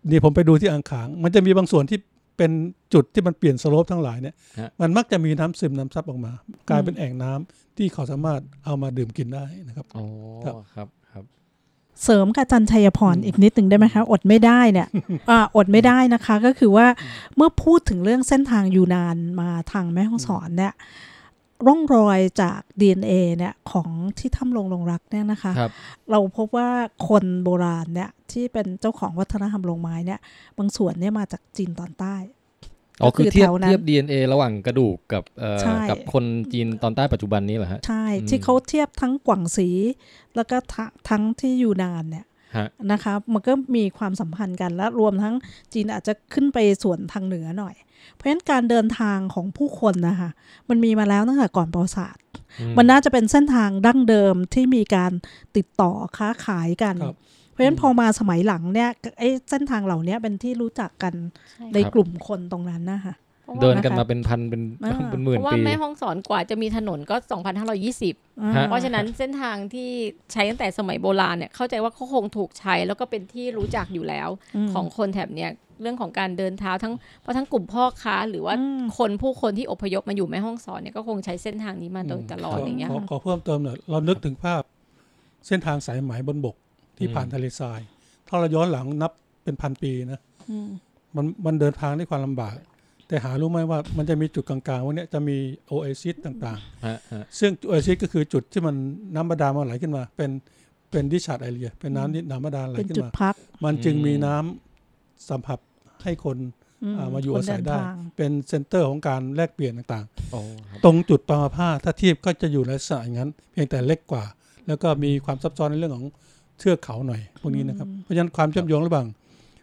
นี่ผมไปดูที่อ่างขาง มันจะมีบางส่วนที่เป็นจุดที่มันเปลี่ยนสโลปทั้งหลายเนี่ยฮะมันมักจะมีน้ำซึมน้ำซับออกมา กลายเป็นแอ่งน้ำที่เขาสามารถเอามาดื่มกินได้นะครับอ๋อครับครับครับ เสริมกับอาจันชัยพรอีกนิดหนึ่งได้ไหมคะ อดไม่ได้เนี่ยอ่าอดไม่ได้นะคะก็คือว่าเมื่อพูดถึงเรื่องเส้นทางยูนานมาทางแม่ฮ่องสอนเนี่ยร่องรอยจาก DNA เนี่ยของที่ถ้ำลงลงรักเนี่ยนะคะครับเราพบว่าคนโบราณเนี่ยที่เป็นเจ้าของวัฒนธรรมลงไม้เนี่ยบางส่วนเนี่ยมาจากจีนตอนใต้ อ๋อก็คืคืออเทียบแถวนั้นเทียบ DNA ระหว่างกระดูกกับเอ่อใช่กับคนจีนตอนใต้ปัจจุบันนี้เหรอฮะ ใช่อืมที่เขาเทียบทั้งกวางสี แล้วก็ทะทั้งที่ยูนานเนี่ยฮะนะคะมันก็มีความสัมพันธ์กันและรวมทั้งจีนอาจจะขึ้นไปส่วนทางเหนือหน่อย เพราะฉะนั้นการเดินทางของผู้คนนะคะมันมีมาแล้วตั้งแต่ก่อนประวัติศาสตร์อืมันน่าจะเป็นเส้นทางดั้งเดิมที่มีการติดต่อค้าขายกันครับ เพราะฉะนั้นพอมาสมัยหลังเนี่ยไอ้เส้นทางเหล่านี้เป็นที่รู้จักกันในกลุ่มคนตรงนั้นนะคะเดินกันมาเป็นพันเป็นอ่าเป็นหเพมื่นราะว่าปีแม่ห้องสอนกว่าจะมีถนนก็ 2,520ฮะเพราะฉะนั้นเส้นทางที่ใช้ตั้งแต่สมัยโบราณเนี่ยเข้าใจว่าเขาคงถูกใช้แล้วก็เป็นที่รู้จักอยู่แล้วอืมของคนแถบเนี้ยเรื่องของการเดินเท้าทั้งเพราะทั้งกลุ่มพ่อค้า หรือว่าอืมคนผู้คนที่อพยพมาอยู่แม่ห้องสอนเนี่ยก็คงใช้เส้นทางนี้มาโดยตลอดขอย่างเงี้ยขอค่ะขอเพิ่มเติมหน่อยเรานึกถึงภาพ เส้นทางสายไหมบนบก ที่อืมผ่านทะเลทราย ถ้าเราย้อนหลังนับเป็นพันปีนะอืมมันมันเดินทางด้วยความลำบาก แต่หารู้ไหมว่ามันจะมีจุดกลางๆวันนี้ยจะมีโอเอซิสต่างฮะฮะๆซึ่งโอเอซิสก็คือจุดที่มันน้ำบาดาลมันไหลขึ้นมา เป็นเป็น discharge area เป็นน้ำที่น้ำบาดาลไหลเป็นขึ้นจุดมาพักมันจึงอืมมีน้ำสัมผัสให้คนอืมอ่ามาอยู่คนอาศัยเนได้ทางเป็น center ของการแลกเปลี่ยนต่างๆโอ้ครับตรงจุดปามาผ้าถ้าเทียบก็จะอยู่ในลักษณะอย่างนั้น เพียงแต่เล็กกว่า แล้วก็มีความซับซ้อนในเรื่องของ เทือกเขาหน่อยพวกนี้นะครับ เพราะฉะนั้นความเชื่อมโยงระหว่าง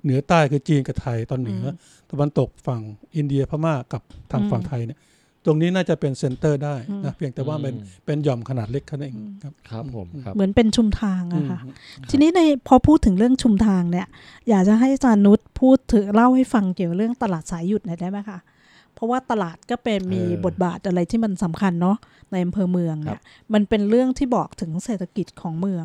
เหนือใต้คือจีนกับไทยตอนเหนืออตะวันตกฝั่งอินเดียพม่ากับทางอืมฝั่งไทยเนี่ยตรงนี้น่าจะเป็นเซ็นเตอร์ได้อืมนะเพียงแต่ว่าเป็นอืมเป็นหย่อมขนาดเล็กแค่นั้นเองครับครับผมครับเหมือนเป็นชุมทางอะค่ะอืมทีนี้ในพอพูดถึงเรื่องชุมทางเนี่ย อยากจะให้อาจารย์นุชพูดถึงเล่าให้ฟังเกี่ยวเรื่องตลาดสายหยุดหน่อยได้ไหมคะเพราะว่าตลาดก็เป็นมีเออบทบาทอะไรที่มันสำคัญเนาะในอำเภอเมืองครัเนี่บยมันเป็นเรื่องที่บอกถึงเศรษฐกิจของเมือง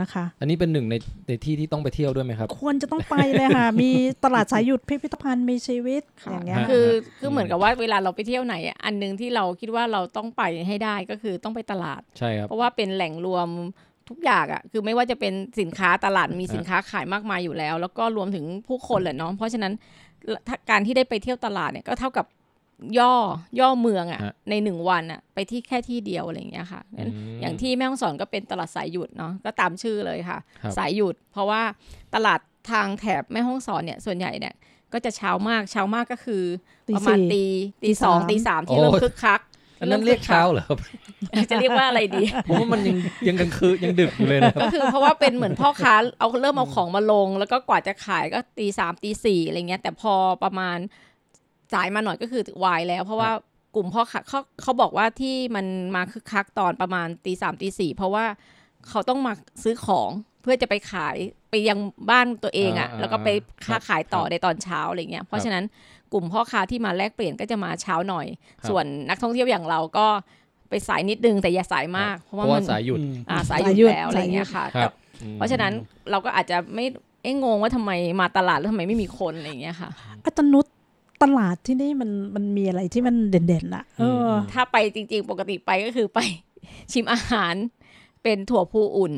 นะคะ อันนี้เป็นหนึ่งในในที่ที่ต้องไปเที่ยวด้วยไหมครับ ควรจะต้องไปเลยค่ะ มีตลาดสายหยุดพิพิธภัณฑ์มีชีวิตอย่างเงี้ยฮะคือคือเหมือนกับว่าเวลาเราไปเที่ยวไหนอะอันหนึงที่เราคิดว่าเราต้องไปให้ได้ก็คือต้องไปตลาดใช่ครับเพราะว่าเป็นแหล่งรวมทุกอย่างอะ่ะคือไม่ว่าจะเป็นสินค้าตลาดมีสินค้าขายมากมายอยู่แล้ว แล้วก็รวมถึงผู้คนแหละเนาะเพราะฉะนั้นถ้าการที่ได้ไปเที่ยวตลาดเนี่ยก็เท่ากับ ย่อย่อเมืองอะ่ะฮะในหนึ่งวันอะ่ะไปที่แค่ที่เดียวอะไรอย่างเงี้ยค่ะงั้นมอย่างที่แม่ฮ่องสอนก็เป็นตลาดสายหยุดเนาะก็ตามชื่อเลยค่ะครับสายหยุด เพราะว่าตลาดทางแถบแม่ฮ่องสอนเนี่ยส่วนใหญ่เนี่ยก็จะเช้ามากเช้ามากก็คือตีประมาณสี่ตีตีสองตีตีสามสามที่เริ่มคึกคักอันนั้นเรียกเช้าเหรอครับจะเรียกว่าอะไรดีผมว่ามันยังยังกลางคืนยังดึกอยู่เลยนะครับก็คือเพราะว่าเป็นเหมือนพ่อค้าเอาเริ่มเอาของมาลง แล้วก็กว่าจะขายก็ตีสามตีสี่อะไรเงี้ยแต่พอประมาณ สายมาหน่อยก็คือวายแล้ว เพราะว่ากลุ่มพ่อค้าเขาเขาบอกว่าที่มันมาคึกคักตอนประมาณตีสามตีสี่เพราะว่าเขาต้องมาซื้อของเพื่อจะไปขายไปยังบ้านตัวเองอะ่ะอ่าแล้วก็ไปค้าขายต่อครับในตอนเช้าอะไรเงี้ยเพราะฉะนั้นกลุ่มพ่อค้าที่มาแลกเปลี่ยนก็จะมาเช้าหน่อยครับส่วนนักท่องเที่ยวอย่างเราก็ไปสายนิดนึงแต่อย่าสายมาก เพราะเพว่าราะว่ามันสายหยุดอืมอ่าสายสายหหยุยุดดแล้วอะไรเงี้ยค่ะครับแต่เพราะฉะนั้นเราก็อาจจะไม่เอ้งงว่าทำไมมาตลาดแล้วทำไมไม่มีคนอะไรเงี้ยค่ะอาจารย์นุช ตลาดที่นี่มันมันมีอะไรที่มันเด่นๆอะเอออ ถ้าไปจริง ๆ ปกติไปก็คือไปชิมอาหารเป็นถั่วพูอุ่น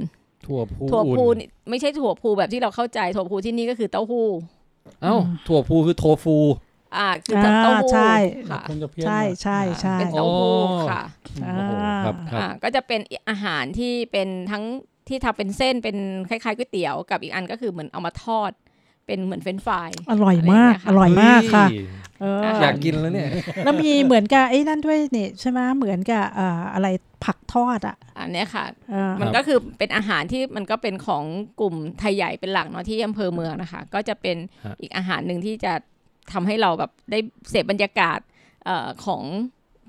ถั่วพูถั่วอุ่นพูนี่ไม่ใช่ถั่วพูแบบที่เราเข้าใจถั่วพูที่นี่ก็คือเต้าหู้เอ้าถั่วพูคือโทฟูอ่าคือเต้าหู้อ่าใช่ค่ะคงจะเพี้ยนใช่มากใช่ใช่เป็นเต้าหู้อ๋อค่ะอ่าโอ้โหครับครับอ่าก็จะเป็นอาหารที่เป็นทั้งที่ทำเป็นเส้นเป็นคล้ายๆก๋วยเตี๋ยวกับอีกอันก็คือเหมือนเอามาทอด เป็นเหมือนเฟรนช์ฟรายอร่อยมากอะไรอย่างเงี้ยค่ะอร่อยมากค่ะเฮ้ยเอออยากกินแล้วเนี่ย แล้วมีเหมือนกับไอ้นั่นด้วยนี่ใช่ไหมเหมือนกับอ่าอะไรผักทอดอะ อันเนี้ยค่ะเออมันก็คือเป็นอาหารที่มันก็เป็นของกลุ่มไทยใหญ่เป็นหลักเนาะที่อำเภอเมืองนะคะ ก็จะเป็นฮะอีกอาหารหนึ่งที่จะทำให้เราแบบได้เสพบรรยากาศเอ่อของ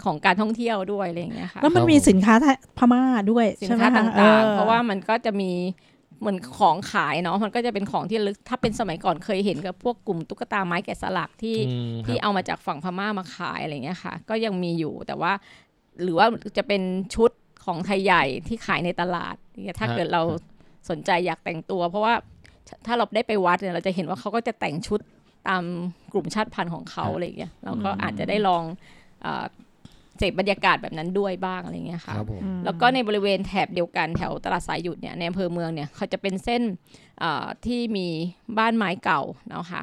ของการท่องเที่ยวด้วยอะไรอย่างเงี้ยค่ะแล้วมันครับมีผมสินค้าไทยพม่าด้วยสินใช่ไหมค้าคะต่างออๆเพราะว่ามันก็จะมี เหมือนของขายเนาะมันก็จะเป็นของที่ระลึกถ้าเป็นสมัยก่อนเคยเห็นกับพวกกลุ่มตุ๊กตาไม้แกะสลักที่อืมที่ครับเอามาจากฝั่งพม่ามาขายอะไรเงี้ยค่ะ ก็ยังมีอยู่แต่ว่า หรือว่าจะเป็นชุดของไทยใหญ่ที่ขายในตลาดเนี่ยถ้าฮะเกิดเราสนใจอยากแต่งตัว เพราะว่าถ้าเราได้ไปวัดเนี่ยเราจะเห็นว่าเขาก็จะแต่งชุดตามกลุ่มชาติพันธุ์ของเขาอะไรเงี้ยเราก็อาจจะได้ลอง เออเสพบรรยากาศแบบนั้นด้วยบ้างอะไรเงี้ยค่ะครับผมแล้วก็ในบริเวณแถบเดียวกันแถวตลาดสายหยุดเนี่ยในอำเภอเมืองเนี่ยเขาจะเป็นเส้นเอ่อที่มีบ้านไม้เก่าเนาะค่ะ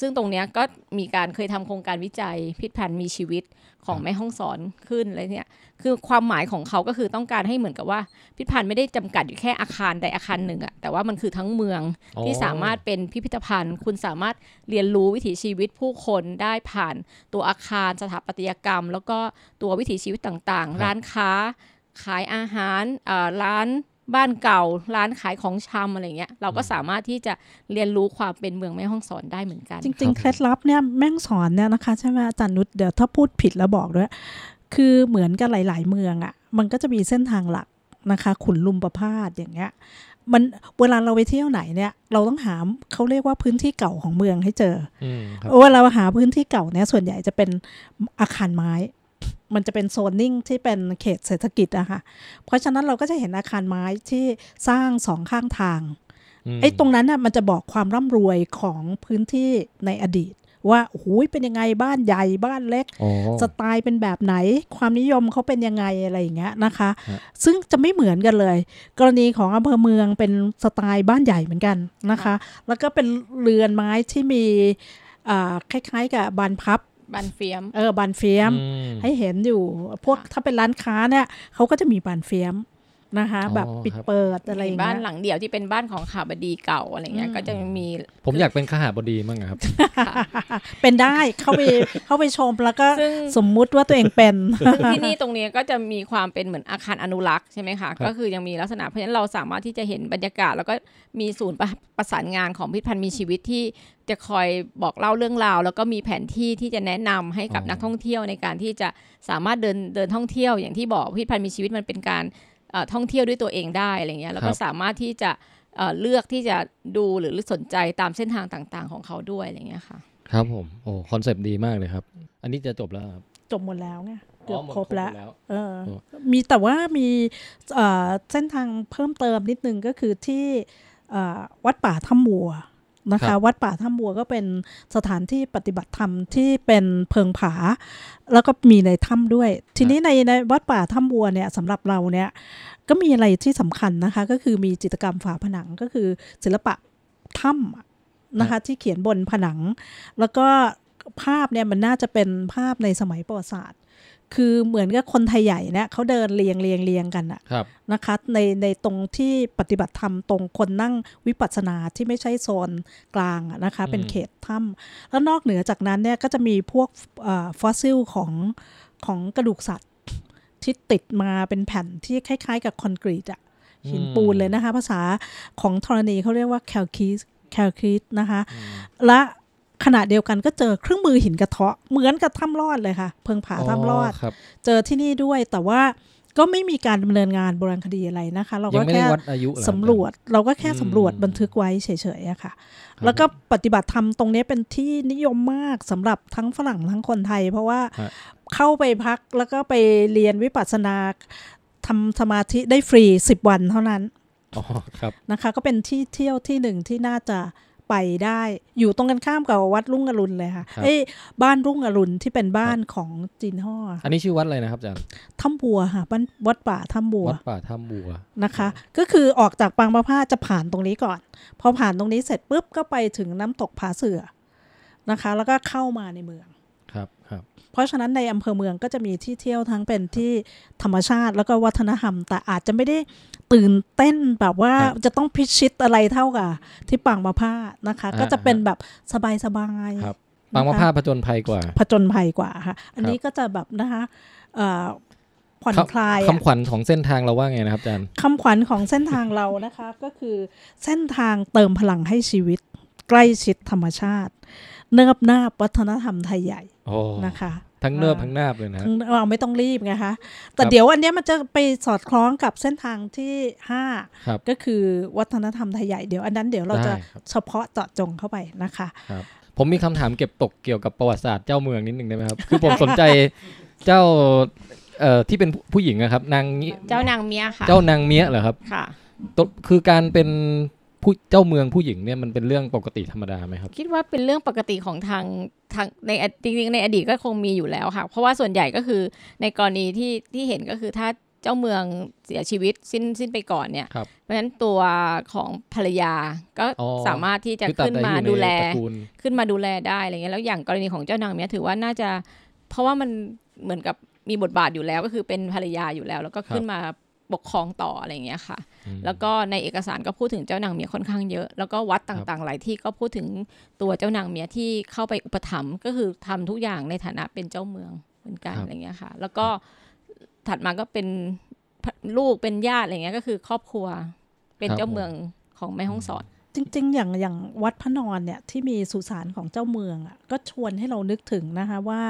ซึ่งตรงเนี้ยก็มีการเคยทำโครงการวิจัยพิษพันธ์มีชีวิตของแม่ห้องสอนขึ้นอะไรเนี่ยคือความหมายของเขาก็คือต้องการให้เหมือนกับว่า พิษพันธ์ไม่ได้จำกัดอยู่แค่อาคารใดอาคารหนึ่งอะแต่ว่ามันคือทั้งเมืองอ๋อที่สามารถเป็นพิพิธภัณฑ์ คุณสามารถเรียนรู้วิถีชีวิตผู้คนได้ผ่านตัวอาคารสถาปัตยกรรม แล้วก็ตัววิถีชีวิตต่างๆ ร้านค้า ขายอาหารเอ่อร้าน บ้านเก่าร้านขายของชำอะไรเงี้ยเราก็สามารถที่จะเรียนรู้ความเป็นเมืองแม่ห้องสอนได้เหมือนกัน จริง ๆ เคล็ดลับเนี่ยแม่งสอนเนี่ยนะคะใช่ไหมอาจารย์นุชเดี๋ยวถ้าพูดผิดแล้วบอกด้วยคือเหมือนกับหลาย ๆ เมืองอะ่ะ มันก็จะมีเส้นทางหลักนะคะขุนลุมประพาสอย่างเงี้ยมันเวลาเราไปเที่ยวไหนเนี่ย เราต้องหาเขาเรียกว่าพื้นที่เก่าของเมืองให้เจออืมครับเวลาหาพื้นที่เก่าเนี่ยส่วนใหญ่จะเป็นอาคารไม้ มันจะเป็นโซนนิ่งที่เป็นเขตเศรษฐกิจอะค่ะ เพราะฉะนั้นเราก็จะเห็นอาคารไม้ที่สร้างสองข้างทางมไอ้ตรงนั้นน่ะมันจะบอกความร่ำรวยของพื้นที่ในอดีต ว่าโอ้โหเป็นยังไงบ้านใหญ่บ้านเล็กอ๋อสไตล์เป็นแบบไหน ความนิยมเขาเป็นยังไงอะไรอย่างเงี้ยนะคะฮะซึ่งจะไม่เหมือนกันเลย กรณีของอำเภอเมืองเป็นสไตล์บ้านใหญ่เหมือนกันนะคะ แล้วก็เป็นเรือนไม้ที่มีอ่าคล้ายๆกับบานพับ บันเฟียม เออบานเฟียมอืมให้เห็นอยู่ พวกค่ะถ้าเป็นร้านค้าเนี่ยเขาก็จะมีบานเฟียม นะคะอ๋อแบบปิดครับเปิดอะไรอย่างบ้าเงี้นยหลังเดี่ยวที่เป็นบ้านของข่าวบดีเก่าอะไรเงี้ยอืมก็จะมี ผมอยากเป็นขหาบดีมั่งอะครับค่ะเป็นได้เข้าไปเข้าไปชมแล้วก็ซึ่งสมมุติว่าตัวเองเป็นซึ่งที่นี่ตรงเนี้ยก็จะมีความเป็นเหมือนอาคารอนุรักษ์ใช่ไหมคะครับก็คือยังมีลักษณะเพราะฉะนั้นเราสามารถที่จะเห็นบรรยากาศ แล้วก็มีศูนย์ประประสานงานของพิพิธภัณฑ์มีชีวิตที่จะคอยบอกเล่าเรื่องราว แล้วก็มีแผนที่ที่จะแนะนำให้กับนักท่องเที่ยวในการที่จะสามารถเดินเดินท่องเที่ยวอย่างที่บอกพิพิธภัณฑ์มีชีวิตมันเป็นการเอ่อ ท่องเที่ยวด้วยตัวเองได้อะไรเงี้ยแล้วก็สามารถที่จะเอ่อเลือกที่จะดูหรือสนใจตามเส้นทางต่างๆ ของเขาด้วยอะไรเงี้ยค่ะ ครับผมโอ้คอนเซปต์ดีมากเลยครับ อันนี้จะจบแล้วครับจบหมดแล้วไงเกือบหมดครบแล้วแล้วเออโอ้มีแต่ว่ามีเอ่อเส้นทางเพิ่มเติมนิดนึงก็คือที่เอ่อวัดป่าถ้ำบัว นะครัคะบวัดป่าถ้ำบัวก็เป็นสถานที่ปฏิบัติธรรมที่เป็นเพิงผา แล้วก็มีในถ้ำด้วย ทีนี้ในในวัดป่าถ้ำบัวเนี่ยสำหรับเราเนี่ยก็มีอะไรที่สำคัญนะคะ ก็คือมีจิตรกรรมฝาผนังก็คือศิลปะถ้ำอะนะคะ ที่เขียนบนผนัง แล้วก็ภาพเนี่ยมันน่าจะเป็นภาพในสมัยประวัติศาสตร์ คือเหมือนกับคนไทยใหญ่เนี่ยเขาเดินเรียงเรียงเรียงกันอะครับนะคะในในตรงที่ปฏิบัติธรรมตรงคนนั่งวิปัสสนาที่ไม่ใช่โซนกลางอะนะคะ เป็นเขตถ้ำแล้วนอกเหนือจากนั้นเนี่ยก็จะมีพวกฟอสซิลของของกระดูกสัตว์ที่ติดมาเป็นแผ่นที่คล้าย ๆ กับคอนกรีตอะหินปูนเลยนะคะ ภาษาของธรณีเขาเรียกว่า calcrete calcrete นะคะ และ ขณะเดียวกันก็เจอเครื่องมือหินกระเทาะ เหมือนกับถ้ำลอดเลยค่ะ เพิงผาถ้ำลอดครับเจอที่นี่ด้วยแต่ว่าก็ไม่มีการดำเนินงานโบราณคดีอะไรนะคะ เราก็ยังไม่ได้แค่วัดอายุเหอครับสำรวจเราก็แค่อืมสำรวจบันทึกไว้เฉยๆอะค่ะครับแล้วก็ปฏิบัติธรรมตรงนี้เป็นที่นิยมมากสำหรับทั้งฝรั่งทั้งคนไทย เพราะว่าฮะเข้าไปพักแล้วก็ไปเรียนวิปัสสนาทำสมาธิได้ฟรี10วันเท่านั้นอ๋อครับนะคะ ก็เป็นที่เที่ยวที่หนึ่งที่น่าจะ ไปได้ อยู่ตรงกันข้ามกับวัดรุ่งอรุณเลยค่ะครับเอ้ยบ้านรุ่งอรุณที่เป็นบ้านของจีนห่ออันนี้ชื่อวัดอะไรนะครับอาจารย์ถ้ำบัวค่ะบ้านวัดป่าถ้ำบัววัดป่าถ้ำบัวนะคะ ก็คือออกจากปางประพาสจะผ่านตรงนี้ก่อน พอผ่านตรงนี้เสร็จปุ๊บก็ไปถึงน้ำตกผาเสือนะคะ แล้วก็เข้ามาในเมืองครับครับ เพราะฉะนั้นในอำเภอเมืองก็จะมีที่เที่ยวทั้งเป็นที่ธรรมชาติแล้วก็วัฒนธรรม แต่อาจจะไม่ได้ตื่นเต้นแบบว่าครับจะต้องพิชิตอะไรเท่ากับที่ปางมะผ้านะคะอ่าก็จะเป็นแบบสบายๆครับนะคะปางมะพร้าวผจญภัยกว่า ผจญภัยกว่าค่ะ อันนี้ก็จะแบบนะคะเอ่อผ่อนครับคลายอะคำขวัญของเส้นทางเราว่าไงนะครับอาจารย์คำขวัญของเส้นทางเรานะคะก็คือเส้นทางเติมพลังให้ชีวิต ใกล้ชิดธรรมชาติ เนิบนาบวัฒนธรรมไทยใหญ่โอ้นะคะ ทั้งเนิบอ่าทั้งนาบเลยนะฮะเราไม่ต้องรีบไงคะ แต่ครับเดี๋ยวอันเนี้ยมันจะไปสอดคล้องกับเส้นทางที่ครับ5ก็คือวัฒนธรรมไทยใหญ่เดี๋ยวอันนั้นเดี๋ยวเราจะได้ครับเฉพาะเจาะจงเข้าไปนะคะผมมีคำถามเก็บตกเกี่ยวกับประวัติศาสตร์เจ้าเมืองนิดนึงได้ไหมครับ คือผมสนใจเจ้าเอ่อที่เป็นผู้หญิงนะครับ นางงี้เจ้านางเมียค่ะ เจ้านางเมียเหรอครับ ค่ะตคือการเป็น ผผู้เจ้าเมืองผู้หญิงเนี่ยมันเป็นเรื่องปกติธรรมดาไหมครับ คิดว่าเป็นเรื่องปกติของทางทางในอจริงๆในอดีตก็คงมีอยู่แล้วค่ะ เพราะว่าส่วนใหญ่ก็คือในกรณีที่ที่เห็นก็คือถ้าเจ้าเมืองเสียชีวิตสิ้นสิ้นไปก่อนเนี่ยครับเพราะฉะนั้นตัวของภรรยาก็อ๋อสามารถที่จะคือตราบขึ้นใดมาที่อยู่ในดูแลตระกูลขึ้นมาดูแลได้อะไรเงี้ยแล้วอย่างกรณีของเจ้านางเมียถือว่าน่าจะ เพราะว่ามันเหมือนกับมีบทบาทอยู่แล้วก็คือเป็นภรรยาอยู่แล้ว แล้วก็ขึ้นมา ปกครองต่ออะไรเงี้ยค่ะอืมแล้วก็ในเอกสารก็พูดถึงเจ้านางเมียค่อนข้างเยอะ แล้วก็วัดต่างๆ หลายที่ก็พูดถึงตัวเจ้านางเมียที่เข้าไปอุปถัมภ์ก็คือทำทุกอย่างในฐานะเป็นเจ้าเมืองเหมือนกันครับอะไรเงี้ยค่ะ แล้วก็ถัดมาก็เป็นลูกเป็นญาติอะไรเงี้ยก็คือครอบครัวเป็นเจ้าเมืองของแม่ห้องสอนจริง ๆ อย่างอย่างวัดพระนอนเนี่ยที่มีสุสานของเจ้าเมืองอะก็ชวนให้เรานึกถึงนะคะว่า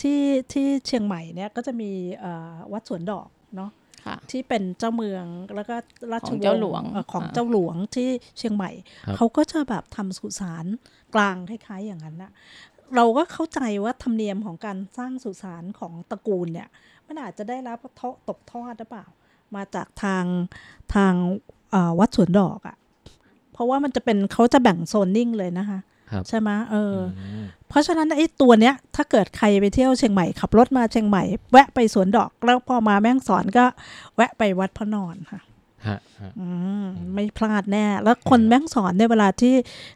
ที่ที่เชียงใหม่เนี่ยก็จะมีเอ่อวัดสวนดอกเนาะค่ะ ที่เป็นเจ้าเมืองแล้วก็ราชของวเจ้างศ์หลวงเอ่อของอ่าเจ้าหลวงที่เชียงใหม่ครับเขาก็จะแบบทำสุสานกลางคล้ายๆอย่างนั้นนะเราก็เข้าใจว่าธรรมเนียมของการสร้างสุสานของตระกูลเนี่ยมันอาจจะได้รับทอตกทอดหรือเปล่า มาจากทางทางเอ่อวัดสวนดอกอะ่ะ เพราะว่ามันจะเป็นเขาจะแบ่งโซนนิ่งเลยนะคะครับ ใช่ไหมเอออมเพราะฉะนั้นไอ้ตัวเนี้ย ถ้าเกิดใครไปเที่ยวเชียงใหม่ขับรถมาเชียงใหม่ แวะไปสวนดอกแล้วพอมาแม่ฮ่องสอนก็แวะไปวัดพระนอนค่ะฮะฮะอืมไม่พลาดแน่ แล้วคนแม่ฮ่องสอนในยเวลาที่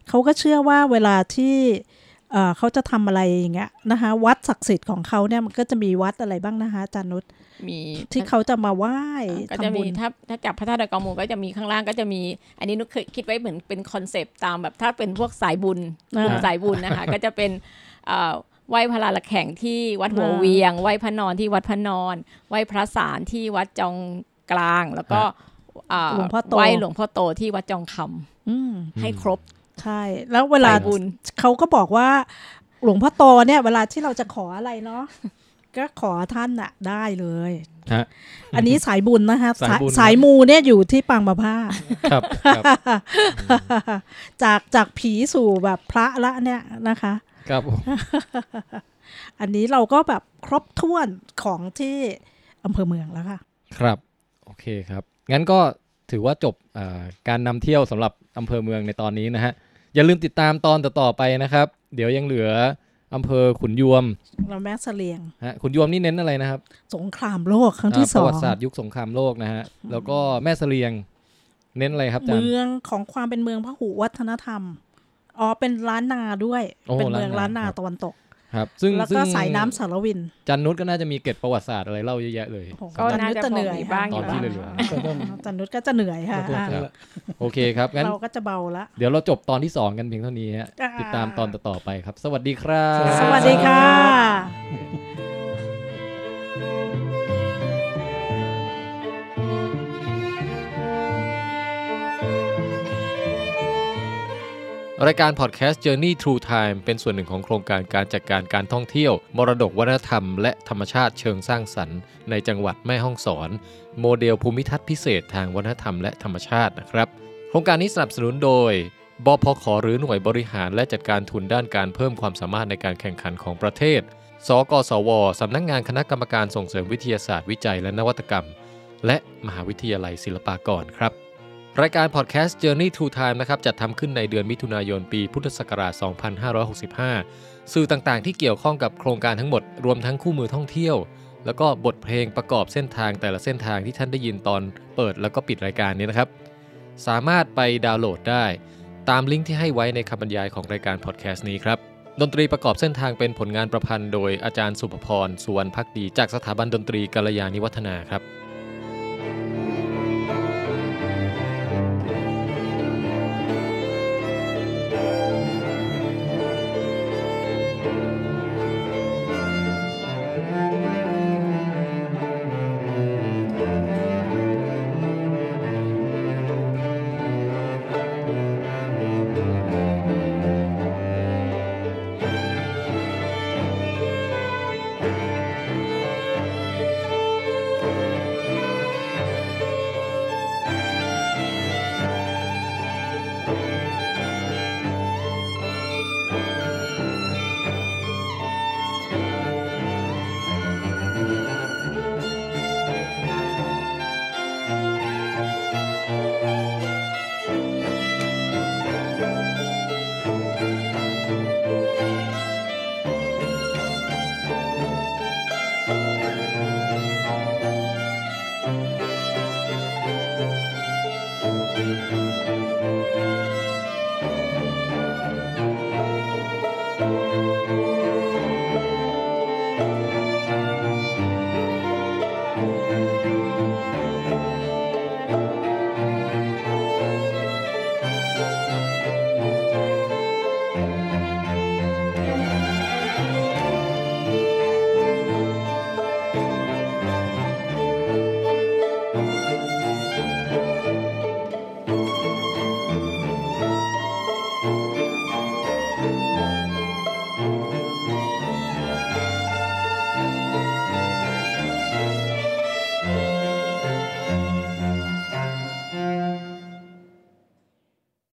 เขาก็เชื่อว่าเวลาที่เอ่อเขาจะทำอะไรอย่างเงี้ยนะคะ วัดศักดิ์สิทธิ์ของเขาเนี่ยมันก็จะมีวัดอะไรบ้างนะคะอาจารย์นุช มีที่เขาจะมาไหว้ก็จะทำบุมีญถ้าถ้าจับพระธาตุดอยกองมูลก็จะมีข้างล่างก็จะมี อันนี้นุกเคยคิดไว้เหมือนเป็นคอนเซปต์ตามแบบถ้าเป็นพวกสายบุญกลุ่มสายบุญนะคะ ก็จะเป็นเอ่อไหว้พระลาละแข่งที่วัดหัวเวียงไหว้พระนอนที่วัดพระนอนไหว้พระสารที่วัดจองกลาง แล้วก็เอ่อหลวงพ่อโตไหว้หลวงพ่อโตที่วัดจองคำอืมให้ครบใช่แล้วเวลาสายบุญเขาก็บอกว่าหลวงพ่อโตเนี่ยเวลาที่เราจะขออะไรเนาะ ก็ขอท่านอะได้เลยฮะอันนี้สายบุญนะคะสายบุญสายมูเนี่ยอยู่ที่ปางมะผ้าครับครับ จากจากผีสู่แบบพระละเนี่ยนะคะ ครับผมอันนี้เราก็แบบครบถ้วนของที่อำเภอเมืองแล้วค่ะ ครับ โอเคครับ งั้นก็ถือว่าจบอ่าการนำเที่ยวสำหรับอำเภอเมืองในตอนนี้นะฮะ อย่าลืมติดตามตอนต่อๆไปนะครับ เดี๋ยวยังเหลือ อำเภอขุนยวมเราแม่เสลียงฮะขุนยวมนี่เน้นอะไรนะครับ สงครามโลกครั้งที่อ่าสประอวังติศาสตร์ยุคสงครามโลกนะฮะแล้วก็แม่เสลียง เน้นอะไรครับอาจารย์เมืองของความเป็นเมืองพหุวัฒนธรรมอ๋อเป็นร้านนาด้วยโอ้เป็นเมืองร้าร้านนนานาครับตะวันตก ครับ ซึ่งแล้วซึ่ก็งสายน้ำสารวิน จันนุชก็น่าจะมีเกร็ดประวัติศาสตร์อะไรเล่าเยอะแยะเลยโอ้โหก็น่าจะจันนุชเหนื่อยพอมีบ้างตอนที่เหลือก็ต้องจันนุชก็จะเหนื่อยค่ะตัวอะแค่ละโอเคครับงั้นเราก็จะเบาละเดี๋ยวเราจบตอนที่ 2 กันเพียงเท่านี้ฮะอ่าติดตามตอนต่อๆไปครับ สวัสดีครับ สวัสดีค่ะ รายการพอดแคสต์ Journey True Time เป็นส่วนหนึ่งของโครงการการจัดการการท่องเที่ยว มรดกวัฒนธรรม และธรรมชาติเชิงสร้างสรรค์ ในจังหวัดแม่ฮ่องสอน โมเดลภูมิทัศน์พิเศษทางวัฒนธรรมและธรรมชาตินะครับ โครงการนี้สนับสนุนโดยบพขหรือหน่วยบริหารและจัดการทุนด้านการเพิ่มความสามารถในการแข่งขันของประเทศ สกสว สำนักงงานคณะกรรมการส่งเสริมวิทยาศาสตร์วิจัยและนวัตกรรม และมหาวิทยาลัยศิลปากรครับ รายการพอดแคสต์ Journey to Time นะครับจัดทำขึ้นในเดือนมิถุนายนปีพุทธศักราช 2565 สื่อต่างๆ ที่เกี่ยวข้องกับโครงการทั้งหมด รวมทั้งคู่มือท่องเที่ยว แล้วก็บทเพลงประกอบเส้นทางแต่ละเส้นทางที่ท่านได้ยินตอนเปิดแล้วก็ปิดรายการนี้นะครับ สามารถไปดาวน์โหลดได้ ตามลิงก์ที่ให้ไว้ในคำบรรยายของรายการพอดแคสต์นี้ครับ ดนตรีประกอบเส้นทางเป็นผลงานประพันธ์ โดยอาจารย์สุภพรสุวรรณพักดี จากสถาบันดนตรีกัลยาณิวัฒนาครับ